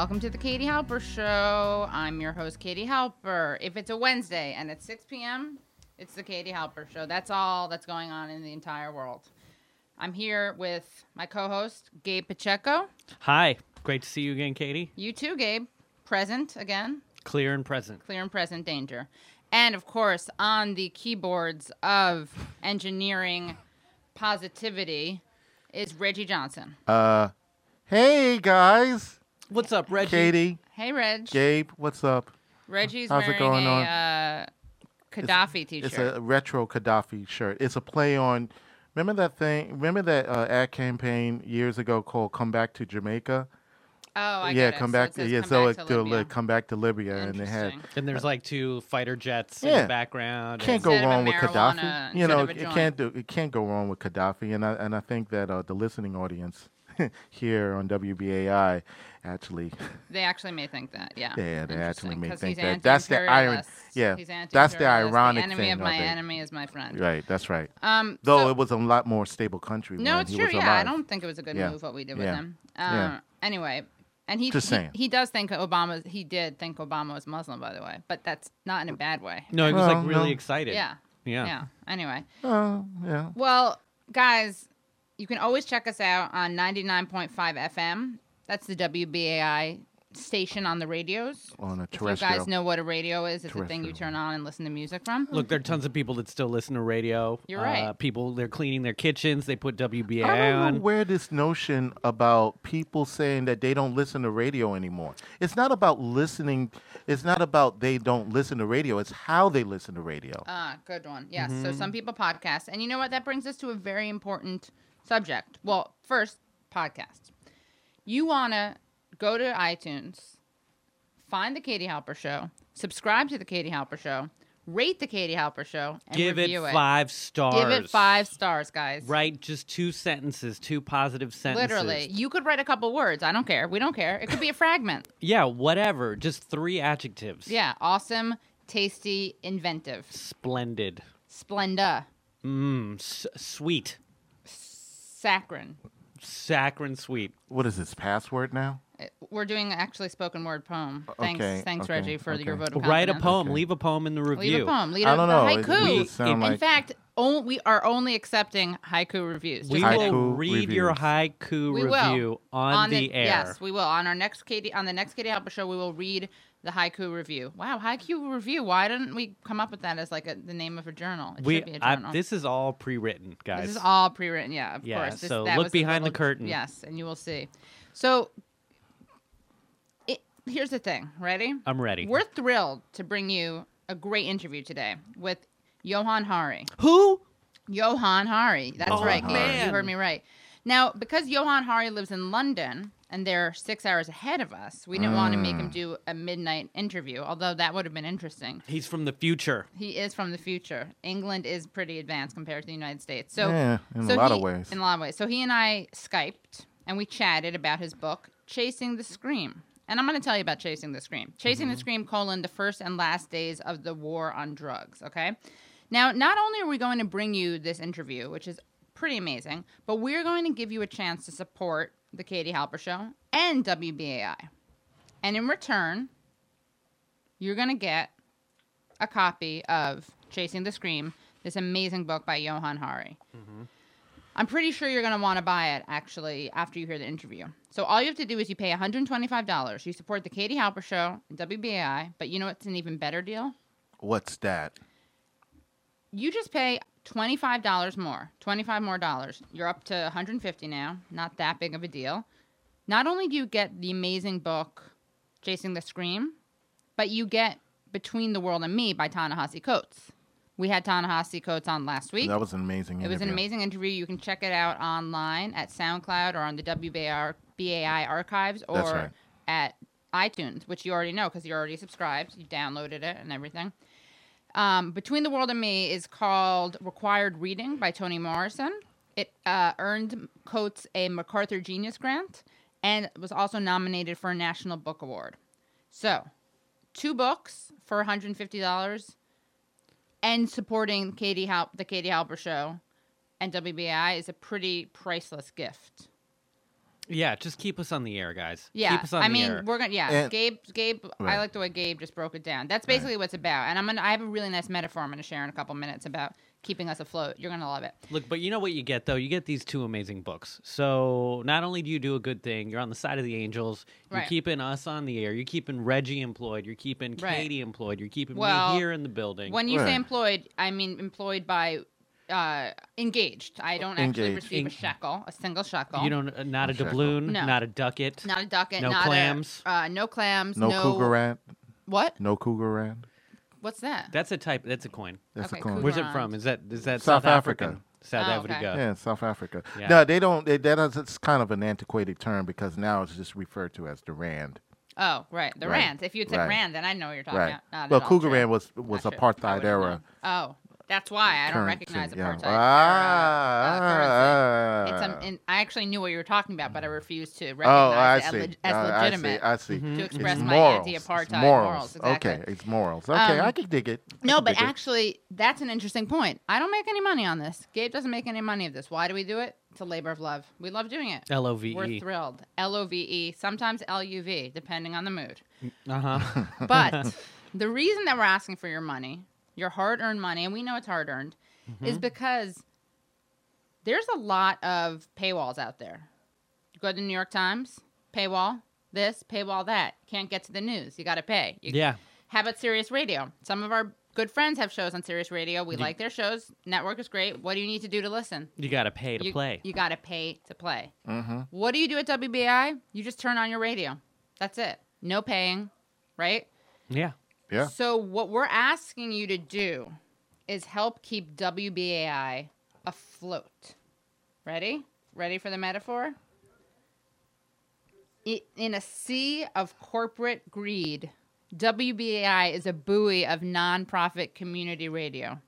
welcome to the Katie Halper Show. I'm your host, Katie Halper. If it's a Wednesday and it's 6 p.m., it's the Katie Halper Show. That's all that's going on in the entire world. I'm here with my co host, Gabe Pacheco. Hi, great to see you again, Katie. You too, Gabe. Present again, Clear and present. clear and present danger. And of course, on the keyboards of engineering positivity is Reggie Johnson. Uh, hey guys, What's up, Reggie? Katie, Hey, Reg. Gabe, what's up? Reggie's How's it wearing going a on? uh, Gaddafi t-shirt. It's a retro Gaddafi shirt. It's a play on. Remember that thing? Remember that uh, ad campaign years ago called "Come Back to Jamaica"? oh, I yeah, get it. come So back it to says yeah, come so back it to to Libya. li- come back to Libya, and they had Interesting. And there's like two fighter jets in Yeah. the background. can't and- go Instead of a wrong with marijuana Gaddafi. You instead know, of a it joint. can't do it can't go wrong with Gaddafi, and I and I think that uh, the listening audience here on WBAI actually They actually may think that, yeah. Yeah, they actually Interesting, may 'cause think that. That's the iron- yeah, He's that's the anti-imperialist. ironic The enemy thing of of my enemy is my friend. right. That's right. Um, Though so- it was a lot more stable country. no, when it's he true. was Yeah, I don't think it was a good Yeah. move what we did with him. Uh, Yeah. Anyway, and he, Just he saying. he does think Obama. He did think Obama was Muslim, by the way, but that's not in a bad way. No, he was Well, like really no. excited. Yeah. Yeah. Yeah. Anyway, Oh, yeah. well, guys, you can always check us out on 99.5 FM. That's the WBAI station on the radios. On a If you guys know what a radio is, it's a thing you turn on and listen to music from. Look, there are tons of people that still listen to radio. You're Uh, right. people, they're cleaning their kitchens. They put WBA I don't on. know where this notion about people saying that they don't listen to radio anymore. It's not about listening. It's not about they don't listen to radio. It's how they listen to radio. Ah, good one. Yes. Mm-hmm. So some people podcast. And you know what? That brings us to a very important subject. Well, first, podcasts. You want to go to iTunes, find the Katie Halper Show, subscribe to the Katie Halper Show, rate the Katie Halper Show, and Give it review five stars. Give it five stars, guys. Write just two sentences, two positive sentences. Literally. You could write a couple words. I don't care. We don't care. It could be a fragment. Yeah, whatever. Just three adjectives. Yeah. Awesome, tasty, inventive, Splendid. splenda, Mmm. S- sweet. saccharine. Saccharine sweet. what is this password now? Uh, We're doing actually spoken word poem. Thanks, Okay, thanks, okay, Reggie, for your vote of Write a confidence. poem. Okay. Leave a poem in the review. Leave a poem. Leave I a, don't a know. It- haiku. it We- sound In like- fact, on, we are only accepting haiku reviews. We Just will kidding. Haiku read your reviews. haiku We will. review on, the, air. Yes, we will. On our next Katie on the next Katie Halper show, we will read the haiku review. Wow, haiku review. Why didn't we come up with that as like a, the name of a journal? It we should be a I- journal. this is all pre-written, guys. This is all pre-written. Yeah, of Yeah, course. This, so that look was a behind the little- curtain. Yes, and you will see. So, it, here's the thing. Ready? I'm ready. We're thrilled to bring you a great interview today with Johann Hari. Who? Johann Hari. That's Oh, right, Gabe. man. You heard me right. Now, because Johann Hari lives in London and they're six hours ahead of us, we didn't want to make Mm. him do a midnight interview, although that would have been interesting. He's from the future. He is from the future. England is pretty advanced compared to the United States. So, yeah, in so a lot he- of ways. In a lot of ways. So he and I Skyped and we chatted about his book, Chasing the Scream. And I'm going to tell you about Chasing the Scream. Chasing Mm-hmm. the Scream, colon, the first and last days of the war on drugs, okay? Now, not only are we going to bring you this interview, which is pretty amazing, but we're going to give you a chance to support the Katie Halper Show and WBAI. And in return, you're going to get a copy of Chasing the Scream, this amazing book by Johann Hari. Mm-hmm. I'm pretty sure you're going to want to buy it actually after you hear the interview. So all you have to do is you pay $125. You support the Katie Halper Show and WBAI, but you know what's an even better deal? What's that? You just pay $25 more, 25 more dollars. You're up to 150 now. Not that big of a deal. Not only do you get the amazing book Chasing the Scream, but you get Between the World and Me by Ta-Nehisi Coates. We had Ta-Nehisi Coates on last week. That was an amazing. It was an amazing interview. You can check it out online at SoundCloud or on the WBAI BAI archives or right. at iTunes, which you already know because you're already subscribed. You downloaded it and everything. Um, Between the World and Me is called Required Reading by Toni Morrison. It uh, earned Coates a MacArthur Genius Grant and was also nominated for a National Book Award. So, two books for $150 and supporting Katie Hal- the Katie Halper Show and WBI is a pretty priceless gift. Yeah, just keep us on the air, guys. Yeah, keep us on the air. I the mean, air. we're gonna. Yeah, And- Gabe. Gabe. I like the way Gabe just broke it down. That's basically what it's about. And I'm gonna. I have a really nice metaphor. I'm gonna share in a couple minutes about keeping us afloat. You're gonna love it. Look, but you know what you get though? You get these two amazing books. So not only do you do a good thing, you're on the side of the angels. You're Right. keeping us on the air. You're keeping Reggie employed. You're keeping Right. Katie employed. You're keeping Well, me here in the building. When you Right. say employed, I mean employed by. Uh, engaged. I don't actually Engaged. receive a shekel, a single shekel. you don't uh, not a Shekel. doubloon, No. not a ducat. not a ducat, No not clams? A, uh, no clams. No, No, Krugerrand. What? No Krugerrand. What's that? That's a type. That's a coin. That's Okay, a coin. Cougar- Where's it from? Is that is that South South, African? Africa. South Oh, Africa. okay. Yeah, South Africa. Yeah. No, they don't. They, that is it's kind of an antiquated term because now it's just referred to as the rand. Oh, right, the Right. rand. If you said Right. rand, then I know what you're talking Right. about. Not well, at all true. Krugerrand was was Not true. I apartheid would've era. known. Oh, that's why I don't currency, recognize yeah. apartheid. era, uh, Ah. It's um, in, I actually knew what you were talking about, but I refuse to Oh, recognize I it as, see. leg- as Uh, legitimate I see. I see. to It's express my morals. It's anti-apartheid morals. morals. Exactly. Okay, it's morals. Okay, Um, I can dig it. I No, but dig it. actually, that's an interesting point. I don't make any money on this. Gabe doesn't make any money of this. Why do we do it? It's a labor of love. We love doing it. L O V We're E. thrilled. L O V E, sometimes L U V, depending on the mood. Uh huh. But the reason that we're asking for your money, your hard earned money, and we know it's hard earned, is Mm-hmm. because there's a lot of paywalls out there. You go to the New York Times, paywall this, paywall that. Can't get to the news. You got to pay. You, yeah. How about Sirius Radio? Some of our good friends have shows on Sirius Radio. We You- like their shows. Network is great. What do you need to do to listen? You got to pay to you, play. You got to pay to play. Mm-hmm. What do you do at WBI? You just turn on your radio. That's it. No paying, right? yeah. Yeah. So what we're asking you to do is help keep WBAI afloat. Ready? Ready for the metaphor? In a sea of corporate greed, WBAI is a buoy of nonprofit community radio.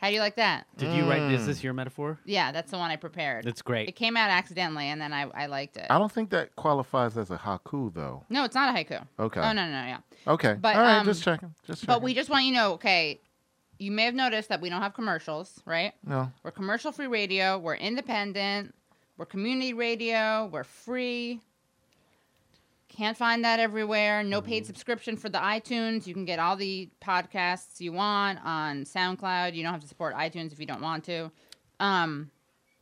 How do you like that? Did you write? Is Mm. this your metaphor? Yeah, that's the one I prepared. That's It came out accidentally, and then I, I liked it. I don't think that qualifies as a haku though. No, it's not a haiku. Okay. Oh no, no, no, yeah. Okay. But, All right, um, just checking. Just checking. But we just want you to know, okay, you may have noticed that we don't have commercials, right? no. We're commercial free radio. We're independent. We're community radio. We're free. Can't find that everywhere. No paid subscription for the iTunes. You can get all the podcasts you want on SoundCloud. You don't have to support iTunes if you don't want to. Um,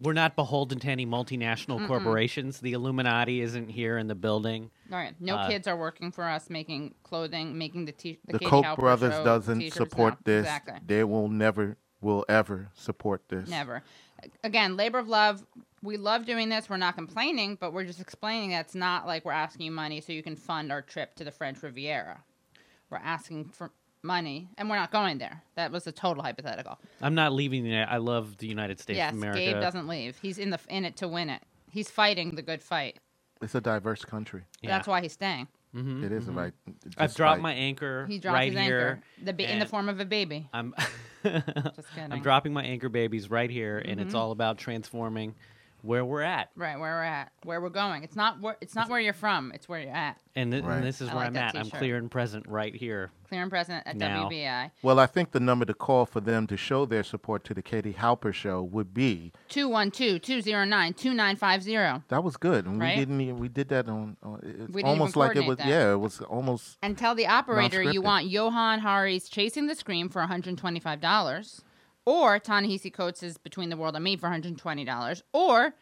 We're not beholden to any multinational corporations. The Illuminati isn't here in the building. all right. No Uh, kids are working for us making clothing, making the t- the, The Katie Koch Halper brothers show doesn't t-shirts support now. this. Exactly. They will never will ever support this. Never. Again, labor of love. We love doing this. We're not complaining, but we're just explaining that it's not like we're asking you money so you can fund our trip to the French Riviera. We're asking for money, and we're not going there. That was a total hypothetical. I'm not leaving it. I love the United States yes, of America. Gabe doesn't leave. He's in the in it to win it. He's fighting the good fight. It's a diverse country. Yeah. That's why he's staying. Mhm, It is mhm. right. I've dropped like- my anchor He dropped right his here. anchor the ba- in the form of a baby. I'm Just kidding. I'm dropping my anchor babies right here, and it's Mhm. all about transforming where we're at. right where we're at, where we're going. It's not where it's not where you're from. It's where you're at. And, th- Right. and this is I where like I'm that at. I'm clear and present right here. Clear and present at Now. WBI. Well, I think the number to call for them to show their support to the Katie Halper show would be 212-209-2950. that was good, and Right? we didn't. Even, we did that on. on it's We didn't even almost like it was. that. Yeah, it was almost. And tell the operator you want Johann Hari's Chasing the Scream for $125 or Ta-Nehisi Coates' Between the World and Me for $120 or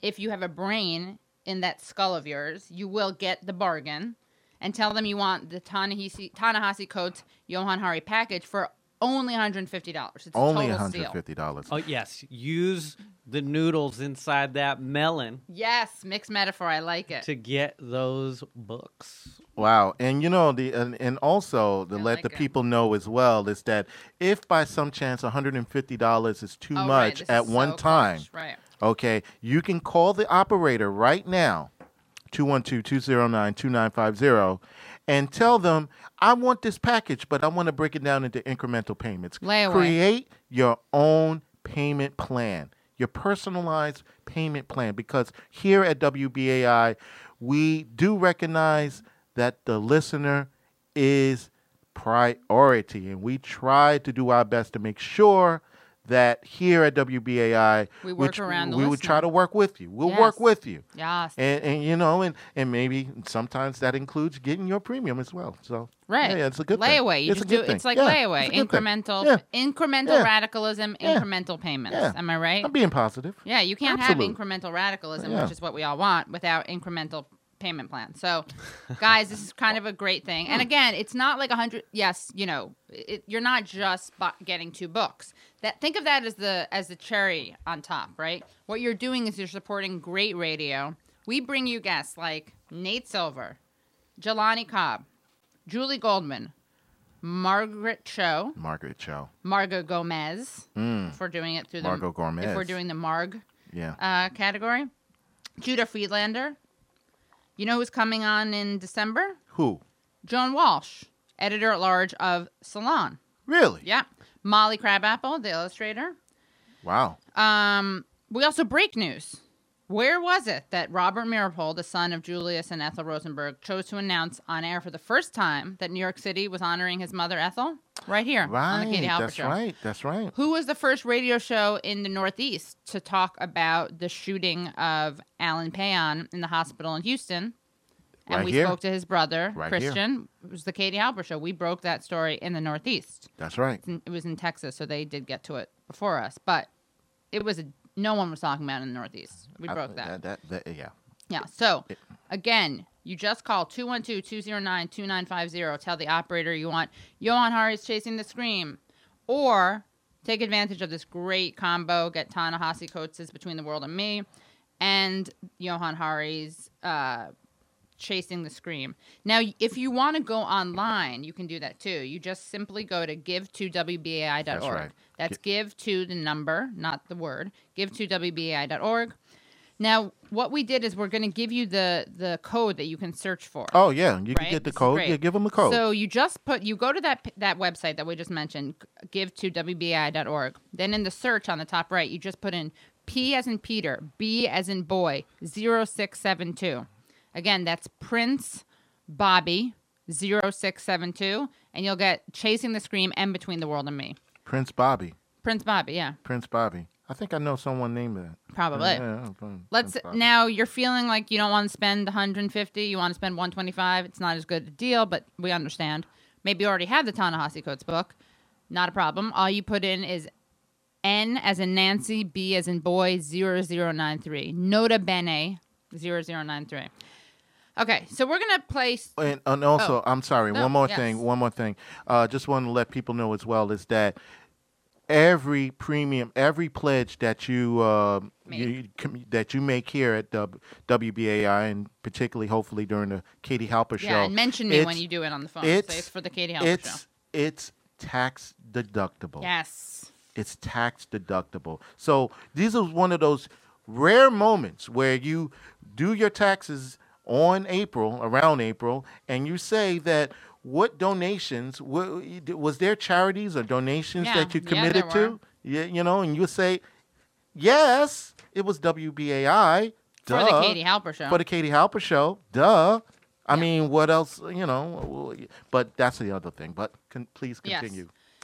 if you have a brain in that skull of yours, you will get the bargain and tell them you want the Ta-Nehisi Coates Johann Hari package for only $150. It's a Only total one steal. hundred fifty dollars. Oh yes, use the noodles inside that melon Yes, mixed metaphor. I like it. to get those books. Wow, and you know the and, and also to I let like the it. people know as well is that if by some chance one hundred and fifty dollars is too Oh, much this at is one so time, close. Right. okay, you can call the operator right now, 212-209-2950, and tell them I want this package, but I want to break it down into incremental payments. Layaway. Create your own payment plan, your personalized payment plan, because here at WBAI, we do recognize that the listener is priority, and we try to do our best to make sure that here at WBAI We work which around the we would try to work with you. We'll Yes. work with you. Yes. And, and you know, and, and maybe sometimes that includes getting your premium as well. So Right. yeah, yeah, it's a good thing. layaway. You It's a just do thing. it's like Yeah, layaway. it's thing. Incremental incremental radicalism, incremental payments. Am I right? I'm being positive. Yeah, you can't Absolutely. have incremental radicalism, which is what we all want, without incremental payment plans. So, guys, this is kind of a great thing. And again, it's not like a hundred. Yes, you know, it, you're not just bu- getting two books. That think of that as the as the cherry on top, right? What you're doing is you're supporting great radio. We bring you guests like Nate Silver, Jelani Cobb, Julie Goldman, Margaret Cho, Margaret Cho. Marga Gomez. Mm. If we're doing it through Marga Gomez, if we're doing the Marg Yeah. uh, category. Judah Friedlander. You know who's coming on in December? Who? Joan Walsh, editor at large of Salon. Really? Yeah. Molly Crabapple, the illustrator. Wow. Um, we also break news. Where was it that Robert Meeropol, the son of Julius and Ethel Rosenberg, chose to announce on air for the first time that New York City was honoring his mother Ethel? Right here Right. on the Katie Halper That's Show. right. That's right. Who was the first radio show in the Northeast to talk about the shooting of Alan Pean in the hospital in Houston? And Right we here. spoke to his brother, Right here. Christian. It was the Katie Halper show. We broke that story in the Northeast. That's right. It was in Texas, so they did get to it before us. But it was a, no one was talking about it in the Northeast. We I- broke that. that, that- yeah. Yeah. So It- again, you just call 212-209-2950. Tell the operator you want Johann Hari's Chasing the Scream. Or take advantage of this great combo. Get Ta-Nehisi Coates' Between the World and Me and Johann Hari's uh, Chasing the Scream. Now, if you want to go online, you can do that too. You just simply go to give2wbai.org. That's right. That's give to the number, not the word. Give to wbai.org. Now, what we did is we're going to give you the the code that you can search for. Oh yeah, you Right? can get the code. Yeah, give them a code. So you just put you go to that that website that we just mentioned, give to wbi.org. Then in the search on the top right, you just put in P as in Peter, B as in boy, 0672. Again, that's Prince Bobby 0672 and you'll get Chasing the Scream and Between the World and Me. Prince Bobby. Prince Bobby, yeah, Prince Bobby. I think I know someone named that. probably. Yeah, yeah, Let's now you're feeling like you don't want to spend 150, you want to spend 125. It's not as good a deal, but we understand. Maybe you already have the Ta-Nehisi Coates book. Not a problem. All you put in is N as in Nancy, B as in boy, 0093. Nota bene, 0093. Okay, so we're going to place. And, and also, Oh. I'm sorry. No, one more yes. thing. One more thing. Uh, just want to let people know as well is that every premium, every pledge that you, uh, you com- that you make here at the WBAI, and particularly, hopefully, during the Katie Halper show, Yeah, and mention me when you do it on the phone. it's- Say it's for the Katie Halper it's show. it's tax deductible. Yes. it's tax deductible. So these are one of those rare moments where you do your taxes on April, around April, and you say that what donations wa- was there charities or donations Yeah, that you committed there to? Yeah, you know, and you say, yes, it was WBAI. For the Katie Halper show. For the Katie Halper show, duh. I mean, what else? You know, but that's the other thing. But con- please Yes.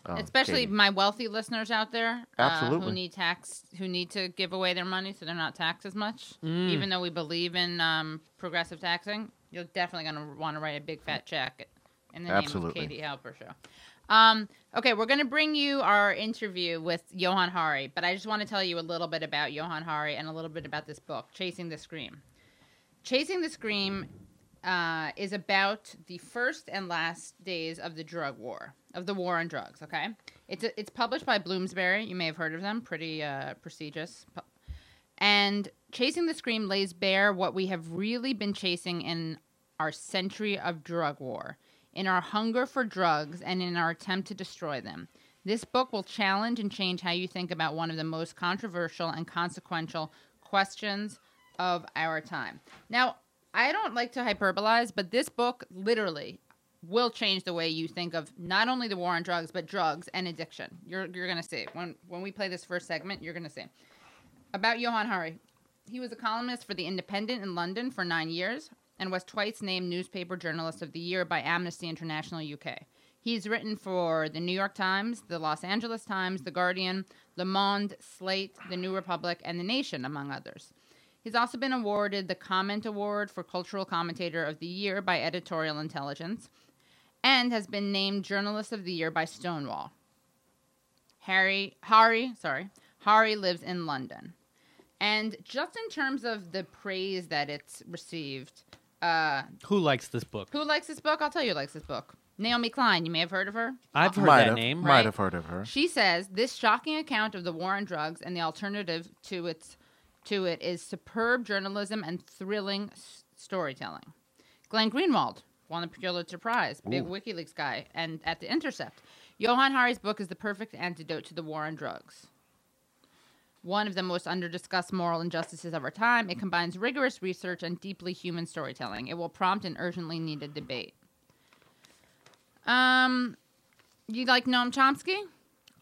Um, especially Katie. my wealthy listeners out there uh, who need tax who need to give away their money so they're not taxed as much Mm. even though we believe in um, progressive taxing you're definitely going to want to write a big fat check in the name Absolutely. of katie halper show um, okay we're going to bring you our interview with johann hari but i just want to tell you a little bit about johann hari and a little bit about this book chasing the scream chasing the scream uh, is about the first and last days of the drug war, of the war on drugs. Okay, it's it's published by Bloomsbury. You may have heard of them, pretty uh, prestigious. And Chasing the Scream lays bare what we have really been chasing in our century of drug war, in our hunger for drugs, and in our attempt to destroy them. This book will challenge and change how you think about one of the most controversial and consequential questions of our time. Now, I don't like to hyperbolize, but this book literally will change the way you think of not only the war on drugs, but drugs and addiction. You're you're gonna see when when we play this first segment. You're gonna see about Johann Hari. He was a columnist for the Independent in London for nine years and was twice named Newspaper Journalist of the Year by Amnesty International UK. He's written for the New York Times, the Los Angeles Times, the Guardian, Le Monde, Slate, the New Republic, and The Nation, among others. He's also been awarded the Comment Award for Cultural Commentator of the Year by Editorial Intelligence and has been named Journalist of the Year by Stonewall. Harry Hari, sorry, Hari lives in London. And just in terms of the praise that it's received, uh, Who likes this book? who likes this book? I'll tell you who likes this book. Naomi Klein, you may have heard of her. I've heard might that have, name. Might right? have heard of her. She says this shocking account of the war on drugs and the alternative to its to it is superb journalism and thrilling s- storytelling. Glenn Greenwald won the Pulitzer Prize, big WikiLeaks guy, and at the Intercept. Johann Hari's book is the perfect antidote to the war on drugs. One of the most underdiscussed moral injustices of our time, it combines rigorous research and deeply human storytelling. It will prompt an urgently needed debate. Um, you like Noam Chomsky?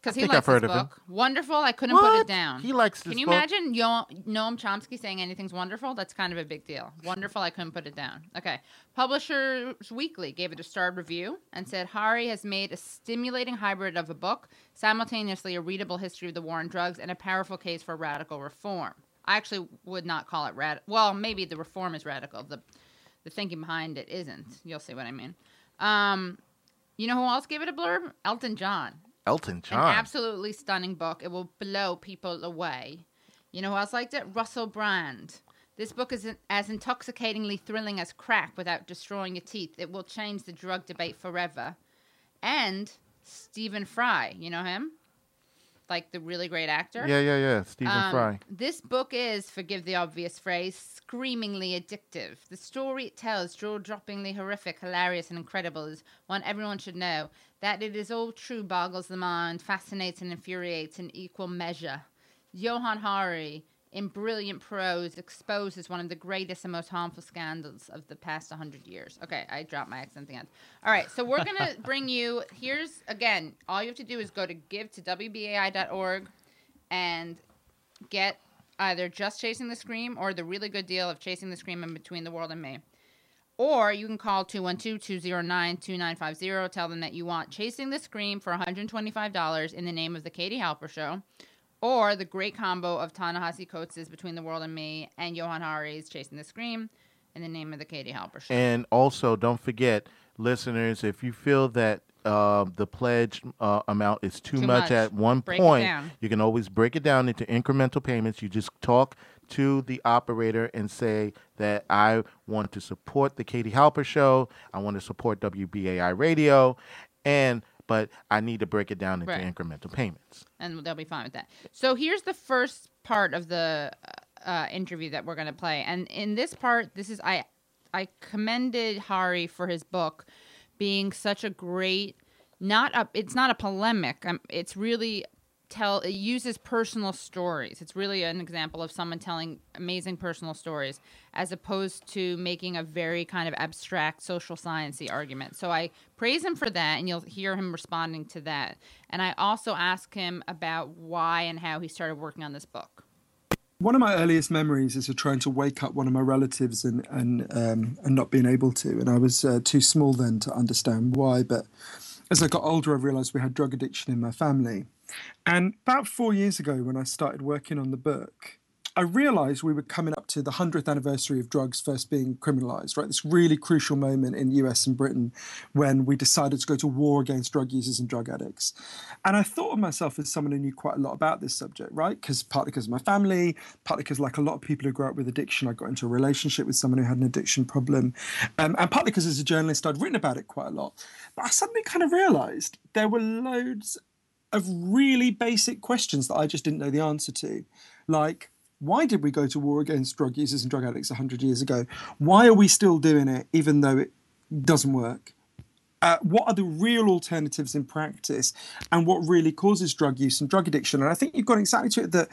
Because he think likes I've heard this of him. book. Wonderful. I couldn't put it down. He likes Can you book? imagine Yo- Noam Chomsky saying anything's wonderful? That's kind of a big deal. Wonderful. I couldn't put it down. Okay. Publishers Weekly gave it a starred review and said Hari has made a stimulating hybrid of a book, simultaneously a readable history of the war on drugs and a powerful case for radical reform. I actually would not call it rad. Well, maybe the reform is radical. The the thinking behind it isn't. You'll see what I mean. Um, you know who else gave it a blurb? Elton John. Elton An John. absolutely stunning book. It will blow people away. You know who else liked it? Russell Brand. This book is as intoxicatingly thrilling as crack without destroying your teeth. It will change the drug debate forever. And Stephen Fry. You know him? Like the really great actor? yeah, yeah, yeah. Stephen Um, Fry. This book is, forgive the obvious phrase, screamingly addictive. The story it tells, jaw droppingly horrific, hilarious, and incredible, is one everyone should know. That it is all true boggles the mind, fascinates and infuriates in equal measure. Johann Hari, in brilliant prose, exposes one of the greatest and most harmful scandals of the past 100 years. Okay, I dropped my accent at the end. All right, so we're going to bring you, here's, again, all you have to do is go to give to WBAI.org and get either just Chasing the Scream or the really good deal of Chasing the Scream in Between the World and Me. Or you can call 212 209 2950. Tell them that you want Chasing the Scream for $125 in the name of The Katie Halper Show. Or the great combo of Ta-Nehisi Coates' Between the World and Me and Johann Hari's Chasing the Scream in the name of The Katie Halper Show. And also, don't forget, listeners, if you feel that uh, the pledge uh, amount is too, Too much, much. at one Break point, you can always break it down into incremental payments. You just talk to the operator and say that I want to support the Katie Halper Show. I want to support WBAI Radio, and but I need to break it down into Right. incremental payments. and they'll be fine with that. So here's the first part of the uh, interview that we're going to play, and in this part, this is I I commended Hari for his book being such a great not a it's not a polemic. Um, it's really tell it uses personal stories. It's really an example of someone telling amazing personal stories as opposed to making a very kind of abstract social sciencey argument. So I praise him for that and you'll hear him responding to that. And I also ask him about why and how he started working on this book. One of my earliest memories is of trying to wake up one of my relatives and and um, and not being able to. And I was uh, too small then to understand why. But as I got older, I realised we had drug addiction in my family. And about four years ago, when I started working on the book, I realised we were coming up to the hundredth anniversary of drugs first being criminalised. Right, this really crucial moment in US and Britain when we decided to go to war against drug users and drug addicts. And I thought of myself as someone who knew quite a lot about this subject, right? Because partly because of my family, partly because, like a lot of people who grow up with addiction, I got into a relationship with someone who had an addiction problem, um, and partly because as a journalist, I'd written about it quite a lot. But I suddenly kind of realised there were loads of really basic questions that I just didn't know the answer to, like. Why did we go to war against drug users and drug addicts 100 years ago? Why are we still doing it even though it doesn't work? uh, what are the real alternatives in practice and what really causes drug use and drug addiction. And I think you've got exactly to it that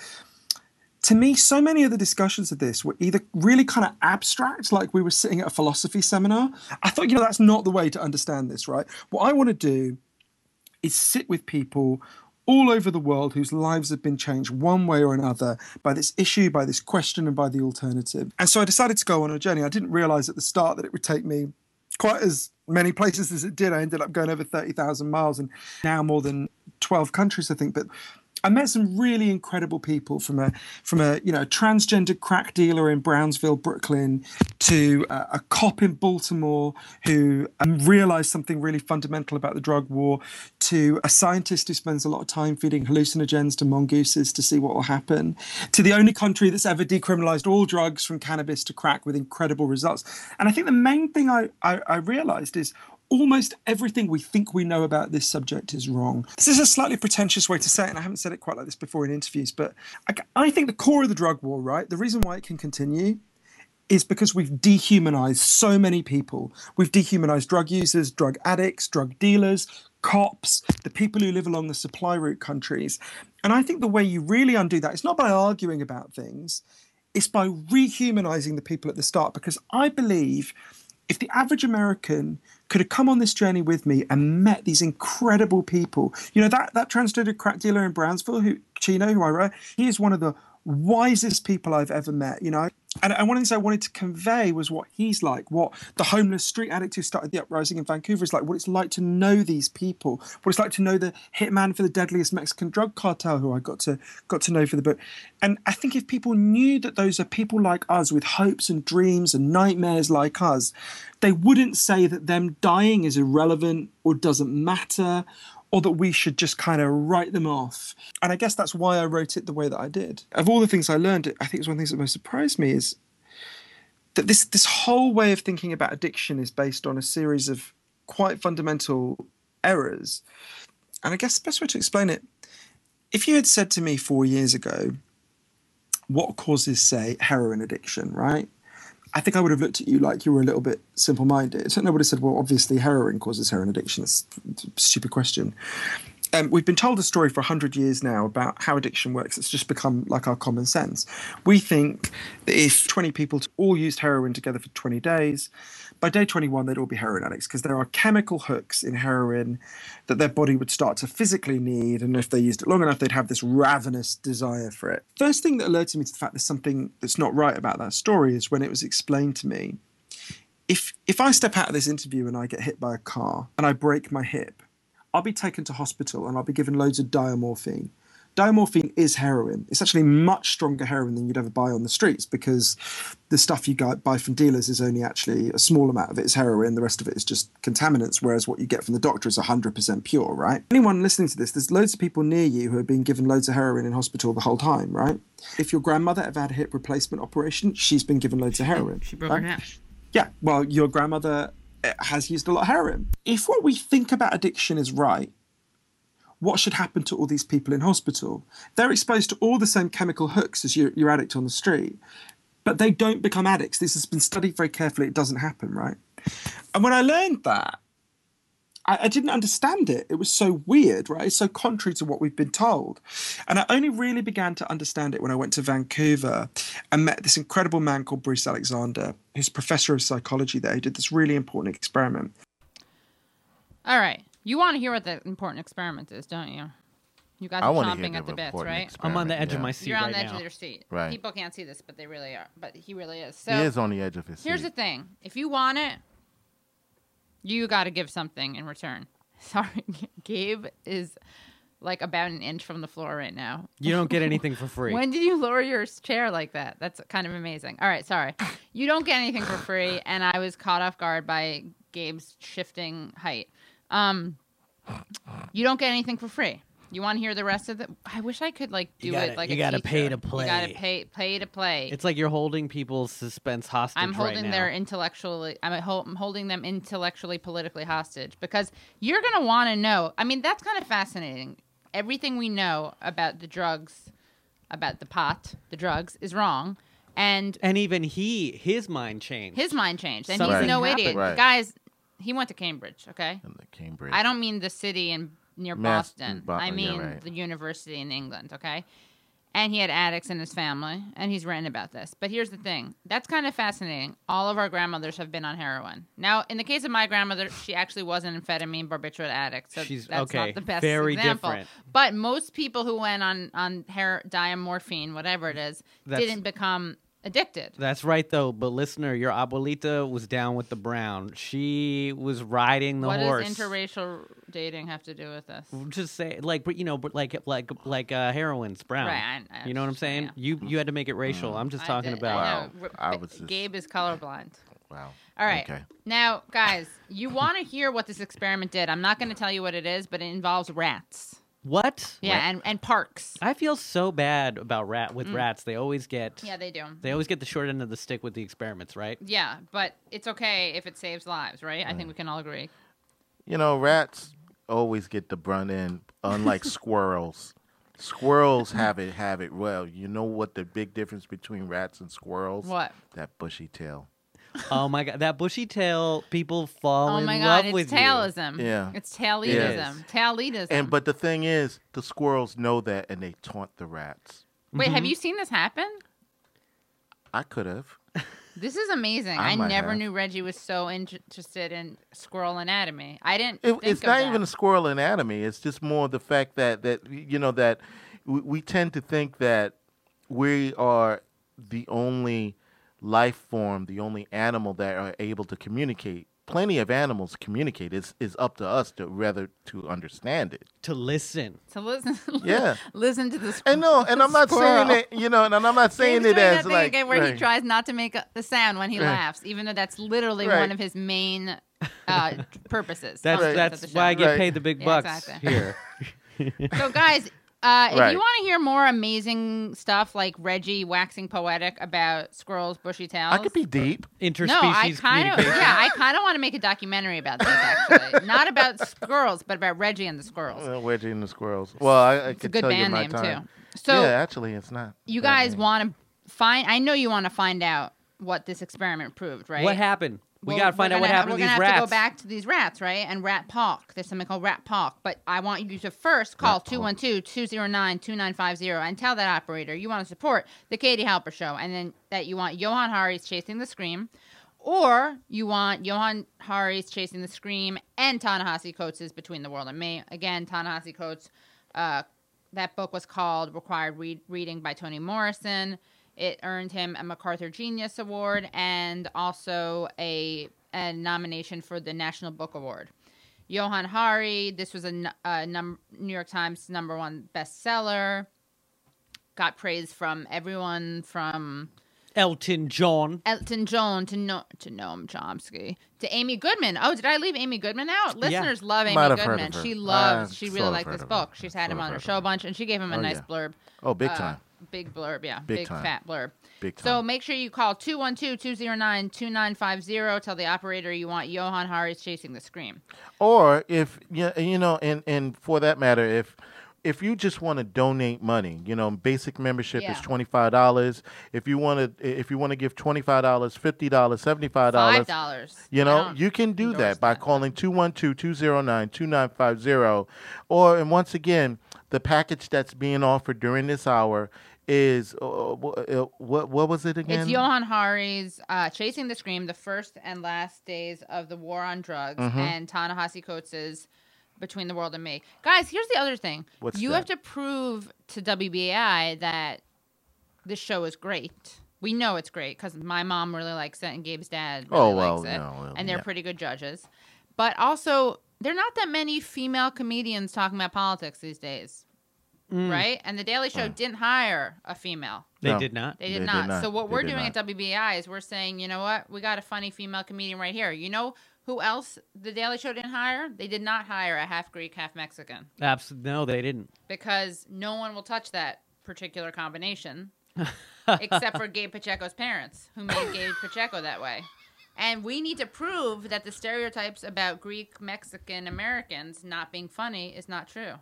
to me, so many of the discussions of this were either really kind of abstract, like we were sitting at a philosophy seminar. I thought, you know, that's not the way to understand this, right? What I want to do is sit with people all over the world whose lives have been changed one way or another by this issue, by this question, and by the alternative. And so I decided to go on a journey. I didn't realize at the start that it would take me quite as many places as it did. I ended up going over 30,000 miles and now more than 12 countries, I think. But I met some really incredible people from a from a you know transgender crack dealer in Brownsville, Brooklyn, to a, cop in Baltimore who um, realized something really fundamental about the drug war, to a scientist who spends a lot of time feeding hallucinogens to mongooses to see what will happen, to the only country that's ever decriminalized all drugs from cannabis to crack with incredible results. And I think the main thing I, I, I realized is almost everything we think we know about this subject is wrong. This is a slightly pretentious way to say it, and I haven't said it quite like this before in interviews, but I, I think the core of the drug war, right, the reason why it can continue is because we've dehumanized so many people. We've dehumanized drug users, drug addicts, drug dealers, cops, the people who live along the supply route countries. And I think the way you really undo that is not by arguing about things, it's by rehumanizing the people at the start. Because I believe if the average American could have come on this journey with me and met these incredible people, you know, that, that transgender crack dealer in Brownsville, who Chino, who I wrote, he is one of the wisest people I've ever met, you know. And, and one of the things I wanted to convey was what he's like, what the homeless street addict who started the uprising in Vancouver is like, what it's like to know these people, what it's like to know the hitman for the deadliest Mexican drug cartel who I got to got to know for the book. And I think if people knew that those are people like us with hopes and dreams and nightmares like us, they wouldn't say that them dying is irrelevant or doesn't matter or that we should just kind of write them off. And I guess that's why I wrote it the way that I did. Of all the things I learned, I think it's one of the things that most surprised me is that this this whole way of thinking about addiction is based on a series of quite fundamental errors. And I guess the best way to explain it, if you had said to me four years ago, what causes, say, heroin addiction, right? I think I would have looked at you like you were a little bit simple minded. And I would have said, well, obviously, heroin causes heroin addiction. It's a stupid question. Um, we've been told a story for 100 years now about how addiction works. It's just become like our common sense. We think that if 20 people all used heroin together for 20 days, by day 21, they'd all be heroin addicts because there are chemical hooks in heroin that their body would start to physically need. And if they used it long enough, they'd have this ravenous desire for it. First thing that alerted me to the fact there's something that's not right about that story is when it was explained to me. If, if I step out of this interview and I get hit by a car and I break my hip, I'll be taken to hospital and I'll be given loads of diamorphine diamorphine is heroin. It's actually much stronger heroin than you'd ever buy on the streets because the stuff you buy from dealers is only actually a small amount of it is heroin. The rest of it is just contaminants, whereas what you get from the doctor is 100% pure, right? Anyone listening to this, there's loads of people near you who have been given loads of heroin in hospital the whole time, right? If your grandmother ever had a hip replacement operation, she's been given loads of heroin. She broke right? her hip. Yeah, well, your grandmother eh, has used a lot of heroin. If what we think about addiction is right, what should happen to all these people in hospital? They're exposed to all the same chemical hooks as your, your addict on the street, but they don't become addicts. This has been studied very carefully. It doesn't happen, right? And when I learned that, I, I didn't understand it. It was so weird, right? It's so contrary to what we've been told. And I only really began to understand it when I went to Vancouver and met this incredible man called Bruce Alexander, who's professor of psychology there. He did this really important experiment. All right. You want to hear what the important experiment is, don't you? You got I the hear chomping the at the bits, important right? I'm on the experiment, edge of my seat You're on right the edge now. of your seat. Right. People can't see this, but they really are. But he really is. So He is on the edge of his here's the thing: if you want it, you got to give something in return. Sorry, Gabe is like about an inch from the floor right now. You don't get anything for free. When did you lower your chair like that? That's kind of amazing. All right, sorry. You don't get anything for free, and I was caught off guard by Gabe's shifting height. Um, you don't get anything for free. You want to hear the rest of the? I wish I could like do You gotta- it like you a gotta pay to play. You gotta pay pay to play. It's like you're holding people's suspense hostage I'm holding right now. their intellectually. I'm, ho- I'm holding them intellectually, politically hostage because you're gonna want to know. I mean, that's kind of fascinating. Everything we know about the drugs, about the pot, the drugs, is wrong, and and even he, his mind changed. his mind changed, and Something he's no happened. idiot. Right. Guys, he went to Cambridge. Okay, In the Cambridge. I don't mean the city in near Mass- Boston. Bo- I yeah, mean right. the university in England. Okay, and he had addicts in his family, and he's written about this. But here's the thing: that's kind of fascinating. All of our grandmothers have been on heroin. Now, in the case of my grandmother, she actually was an amphetamine barbiturate addict, so She's- that's okay, not the best very example. different. But most people who went on on her diamorphine, whatever it is, That's- didn't become addicted. That's right, though. But listener, your abuelita was down with the brown. She was riding the What horse. What does interracial dating have to do with this? Just say like, but you know, but like like like uh, heroin's brown. Right, I- I you know what I'm saying? understand, You you had to make it racial. I'm just I talking did- about. I Wow. know. R- I Ba- was just- Gabe is colorblind. Wow. All right. Okay. Now, guys, you want to hear what this experiment did. I'm not going to tell you what it is, but it involves rats. What? Yeah, and, and parks. I feel so bad about rat with rats. They always get Mm. Yeah, they do. they always get the short end of the stick with the experiments, right? Yeah, but it's okay if it saves lives, right? I think we can all agree. You know, rats always get the brunt end, unlike squirrels. Squirrels have it have it well. You know what the big difference between rats and squirrels? What? That bushy tail. Oh my god, that bushy tail, people fall Oh in my love god, with it's you. tailism. Yeah. It's tailism. Tailism. And but the thing is, the squirrels know that and they taunt the rats. Wait, Mm-hmm. have you seen this happen? I could have. This is amazing. I I, never have. knew Reggie was so inter- interested in squirrel anatomy. I didn't. It, think it's of not that. even a squirrel anatomy. It's just more the fact that that you know that we, we tend to think that we are the only life form, the only animal that are able to communicate. Plenty of animals communicate. It's, it's up to us to rather to understand it. To listen. To listen. Yeah. listen to this. And no, and I'm not saying it, you know, and I'm not saying it doing as that thing like again where he tries not to make a, the sound when he Right. laughs, even though that's literally Right. one of his main uh, purposes. That's that's why I get Right. paid the big Yeah, bucks exactly. here. So, guys, uh, if Right. you want to hear more amazing stuff like Reggie waxing poetic about squirrels' bushy tails, I could be deep. Interspecies no, I kind of yeah, I kind of want to make a documentary about this actually, not about squirrels, but about Reggie and the squirrels. Uh, Wedgie and the Squirrels. Well, I, I It's a could good tell you band my name time. too. So yeah, actually, it's not. you guys want to find? I know you want to find out what this experiment proved, right? What happened? We Well, gotta find we're out what gonna- happened to We're gonna have to go back to these rats, right? And rat park. There's something called rat park. But I want you to first call Rat 212-209-2950 and tell that operator you want to support the Katie Halper Show, and then that you want Johann Hari's Chasing the Scream, or you want Johann Hari's Chasing the Scream and Ta-Nehisi Coates' Between the World and Me. Again, Ta-Nehisi Coates. Uh, that book was called Required Read- Reading by Toni Morrison. It earned him a MacArthur Genius Award and also a, a nomination for the National Book Award. Johann Hari, this was a, a num- New York Times number one bestseller. Got praise from everyone from Elton John. Elton John to no- to Noam Chomsky to Amy Goodman. Oh, did I leave Amy Goodman out? Listeners love Amy Might have heard Goodman. her. She I loves. She sort really of liked heard this of her. book. She's had Sort him of on her heard of show a bunch, and she gave him a Oh, nice yeah. blurb. Oh, big Uh, time. Big blurb, yeah. Big Big, fat blurb. Big time. So make sure you call 212-209-2950. Tell the operator you want Johann Hari's Chasing the Scream. Or if you you know, and and for that matter, if if you just want to donate money, you know, basic membership Yeah. is twenty five dollars. If you want to, if you want to give twenty five dollars, fifty dollars, seventy five dollars, dollars. you know, you can do that by calling 212-209-2950. Or and once again, the package that's being offered during this hour is uh, uh, what what was it again? It's Johann Hari's uh, Chasing the Scream, the first and last days of the war on drugs, Mm-hmm. and Ta-Nehisi Coates' Between the World and Me. Guys, here's the other thing. What's you that? have to prove to WBAI that this show is great. We know it's great because my mom really likes it and Gabe's dad really Oh, well, likes it. no, well, and they're yeah. pretty good judges. But also, there are not that many female comedians talking about politics these days. Mm. Right? And The Daily Show didn't hire a female. They No. did not. They did, They did not. not. So what They we're doing not. at WBI is we're saying, you know what? We got a funny female comedian right here. You know who else the Daily Show didn't hire? They did not hire a half Greek, half Mexican Abs- no, they didn't. because no one will touch that particular combination except for Gabe Pacheco's parents, who made Gabe Pacheco that way. And we need to prove that the stereotypes about Greek, Mexican Americans not being funny is not true.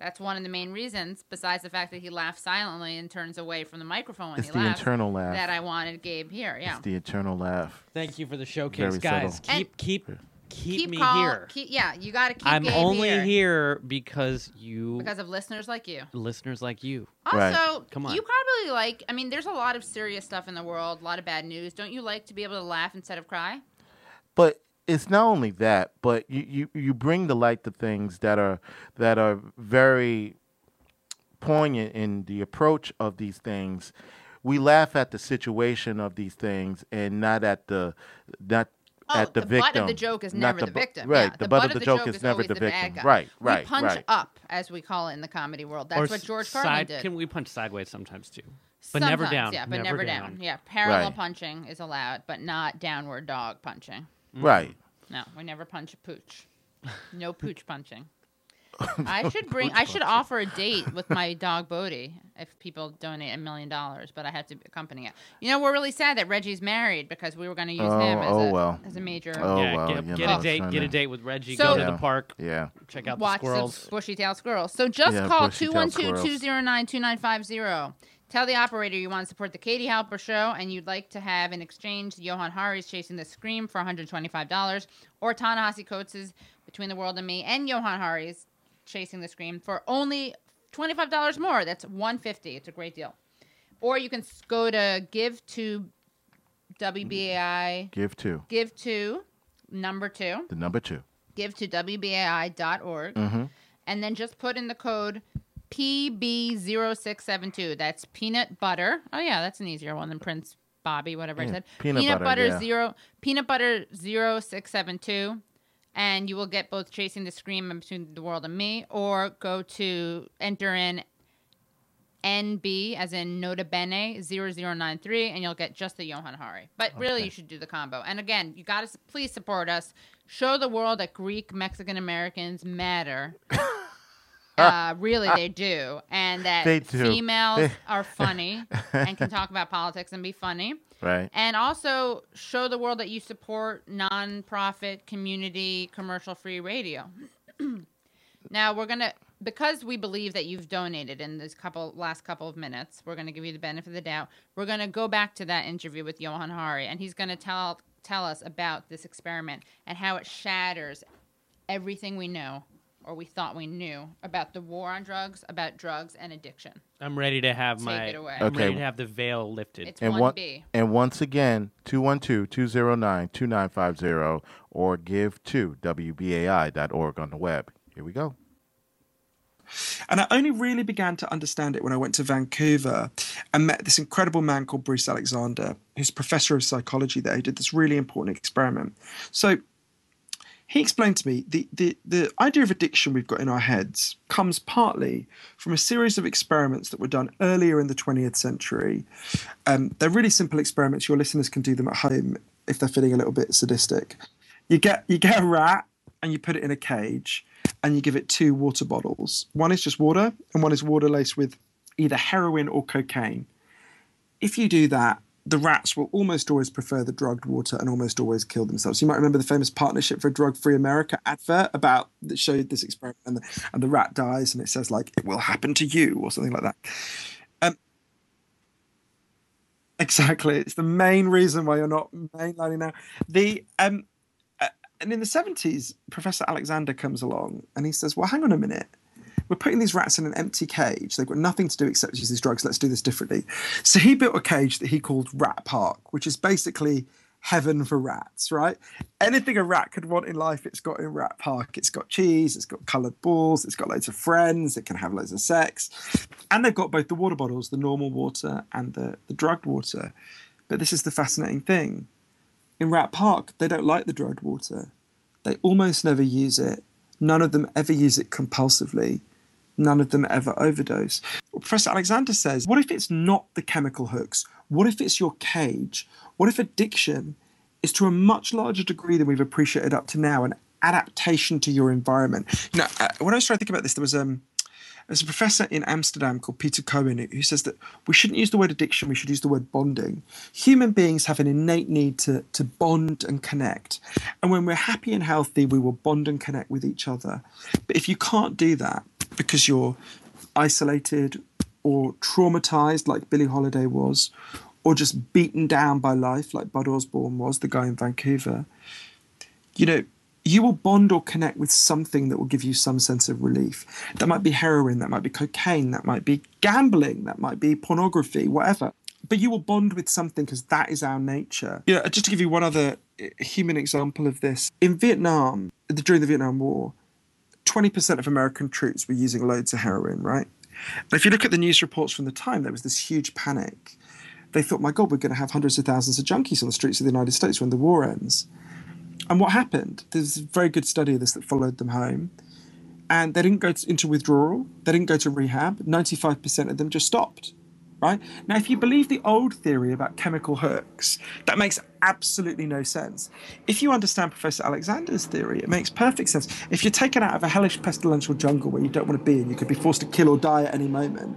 That's one of the main reasons, besides the fact that he laughs silently and turns away from the microphone when It's he the laughs, internal laugh. that I wanted Gabe here. Yeah. It's the eternal laugh. Thank you for the showcase, Very guys. subtle. Keep keep keep, keep me call, here. Keep, yeah, you got to keep I'm Gabe only here, here because you because of listeners like you. listeners like you. Also, Right. Come on. you probably like. I mean, there's a lot of serious stuff in the world, a lot of bad news. Don't you like to be able to laugh instead of cry? But it's not only that, but you, you, you bring to light the things that are that are very poignant in the approach of these things we laugh at the situation of these things and not at the not Oh, at the, the victim. butt of the joke is not never the, bu- victim. Right. Yeah, the, the butt, of the joke, is, never the the victim. guy. Right. we Right. punch right. up, as we call it in the comedy world. That's or what George side, Carlin did. Can we punch sideways sometimes too? But never Sometimes, down. Yeah, but never, down. Yeah, parallel punching is allowed, but not downward dog punching. Mm-hmm. Right. No, we never punch a pooch. No pooch punching. I should bring. I should offer a date with my dog Bodie if people donate a million dollars, but I have to accompany it. You know, we're really sad that Reggie's married because we were going to use Oh, him as, oh, a, well. as a major. Oh, yeah, well, get, you get know, a date. Get a date with Reggie. So- go to the park. Yeah. Check out watch the squirrels. bushy tail squirrels. So just Yeah, call bushy-tailed 212-209-2950. Tell the operator you want to support the Katie Halper show and you'd like to have in exchange Johann Hari's Chasing the Scream for $125 or Ta-Nehisi Coates' Between the World and Me and Johann Hari's Chasing the Scream for only $25 more. That's 150 It's a great deal. Or you can go to give to WBAI, Give two. give to number two The number two. give to WBAI.org mm-hmm. and then just put in the code PB0672. That's peanut butter. Oh, yeah, that's an easier one than Prince Bobby, whatever I said. peanut butter, yeah. zero peanut butter 0672 and you will get both Chasing the Scream and Between the World and Me or go to enter in NB as in Nota Bene 0093 and you'll get just the Johann Hari. But really you should do the combo. And again, you got to please support us. Show the world that Greek Mexican Americans matter. uh, really they do and that do. females are funny and can talk about politics and be funny. Right. And also show the world that you support nonprofit, community, commercial free radio. now we're gonna because we believe that you've donated in this couple last couple of minutes, we're gonna give you the benefit of the doubt. We're gonna go back to that interview with Johann Hari and he's gonna tell tell us about this experiment and how it shatters everything we know or we thought we knew about the war on drugs, about drugs and addiction. I'm ready to have Take my. it away. I'm Okay. ready to have the veil lifted. It's And one one B. and once again, 212-209-2950 or give to WBAI.org on the web. Here we go. And I only really began to understand it when I went to Vancouver and met this incredible man called Bruce Alexander, who's professor of psychology there, who did this really important experiment. So he explained to me the, the, the idea of addiction we've got in our heads comes partly from a series of experiments that were done earlier in the 20th century. Um, they're really simple experiments. Your listeners can do them at home if they're feeling a little bit sadistic. You get you get a rat and you put it in a cage and you give it two water bottles. One is just water and one is water laced with either heroin or cocaine. If you do that, the rats will almost always prefer the drugged water and almost always kill themselves. You might remember the famous Partnership for a Drug Free America advert about that showed this experiment, and the, and the rat dies, and it says like "it will happen to you" or something like that. Um, exactly, it's the main reason why you're not mainlining now. The um, uh, and in the seventies, Professor Alexander comes along and he says, "Well, hang on a minute." We're putting these rats in an empty cage. They've got nothing to do except use these drugs. Let's do this differently. So he built a cage that he called Rat Park, which is basically heaven for rats, right? Anything a rat could want in life, it's got in Rat Park. It's got cheese, it's got coloured balls, it's got loads of friends, it can have loads of sex. And they've got both the water bottles, the normal water and the, the drugged water. But this is the fascinating thing. In Rat Park, they don't like the drugged water. They almost never use it. None of them ever use it compulsively none of them ever overdose. Professor Alexander says, what if it's not the chemical hooks? What if it's your cage? What if addiction is to a much larger degree than we've appreciated up to now an adaptation to your environment? Know, uh, when I was trying to think about this, there was um, there's a professor in Amsterdam called Peter Cohen who says that we shouldn't use the word addiction, we should use the word bonding. Human beings have an innate need to, to bond and connect. And when we're happy and healthy, we will bond and connect with each other. But if you can't do that because you're isolated or traumatized, like Billie Holiday was, or just beaten down by life, like Bud Osborne was, the guy in Vancouver, you know, you will bond or connect with something that will give you some sense of relief. That might be heroin, that might be cocaine, that might be gambling, that might be pornography, whatever. But you will bond with something because that is our nature. Yeah, just to give you one other uh, human example of this, in Vietnam, during the Vietnam War, 20% of American troops were using loads of heroin, right? And if you look at the news reports from the time, there was this huge panic. they thought, my God, we're going to have hundreds of thousands of junkies on the streets of the United States when the war ends. And what happened? There's a very good study of this that followed them home. And they didn't go to, into withdrawal, they didn't go to rehab. 95% of them just stopped. Right? Now, if you believe the old theory about chemical hooks, that makes absolutely no sense. If you understand Professor Alexander's theory, it makes perfect sense. If you're taken out of a hellish pestilential jungle where you don't want to be and you could be forced to kill or die at any moment,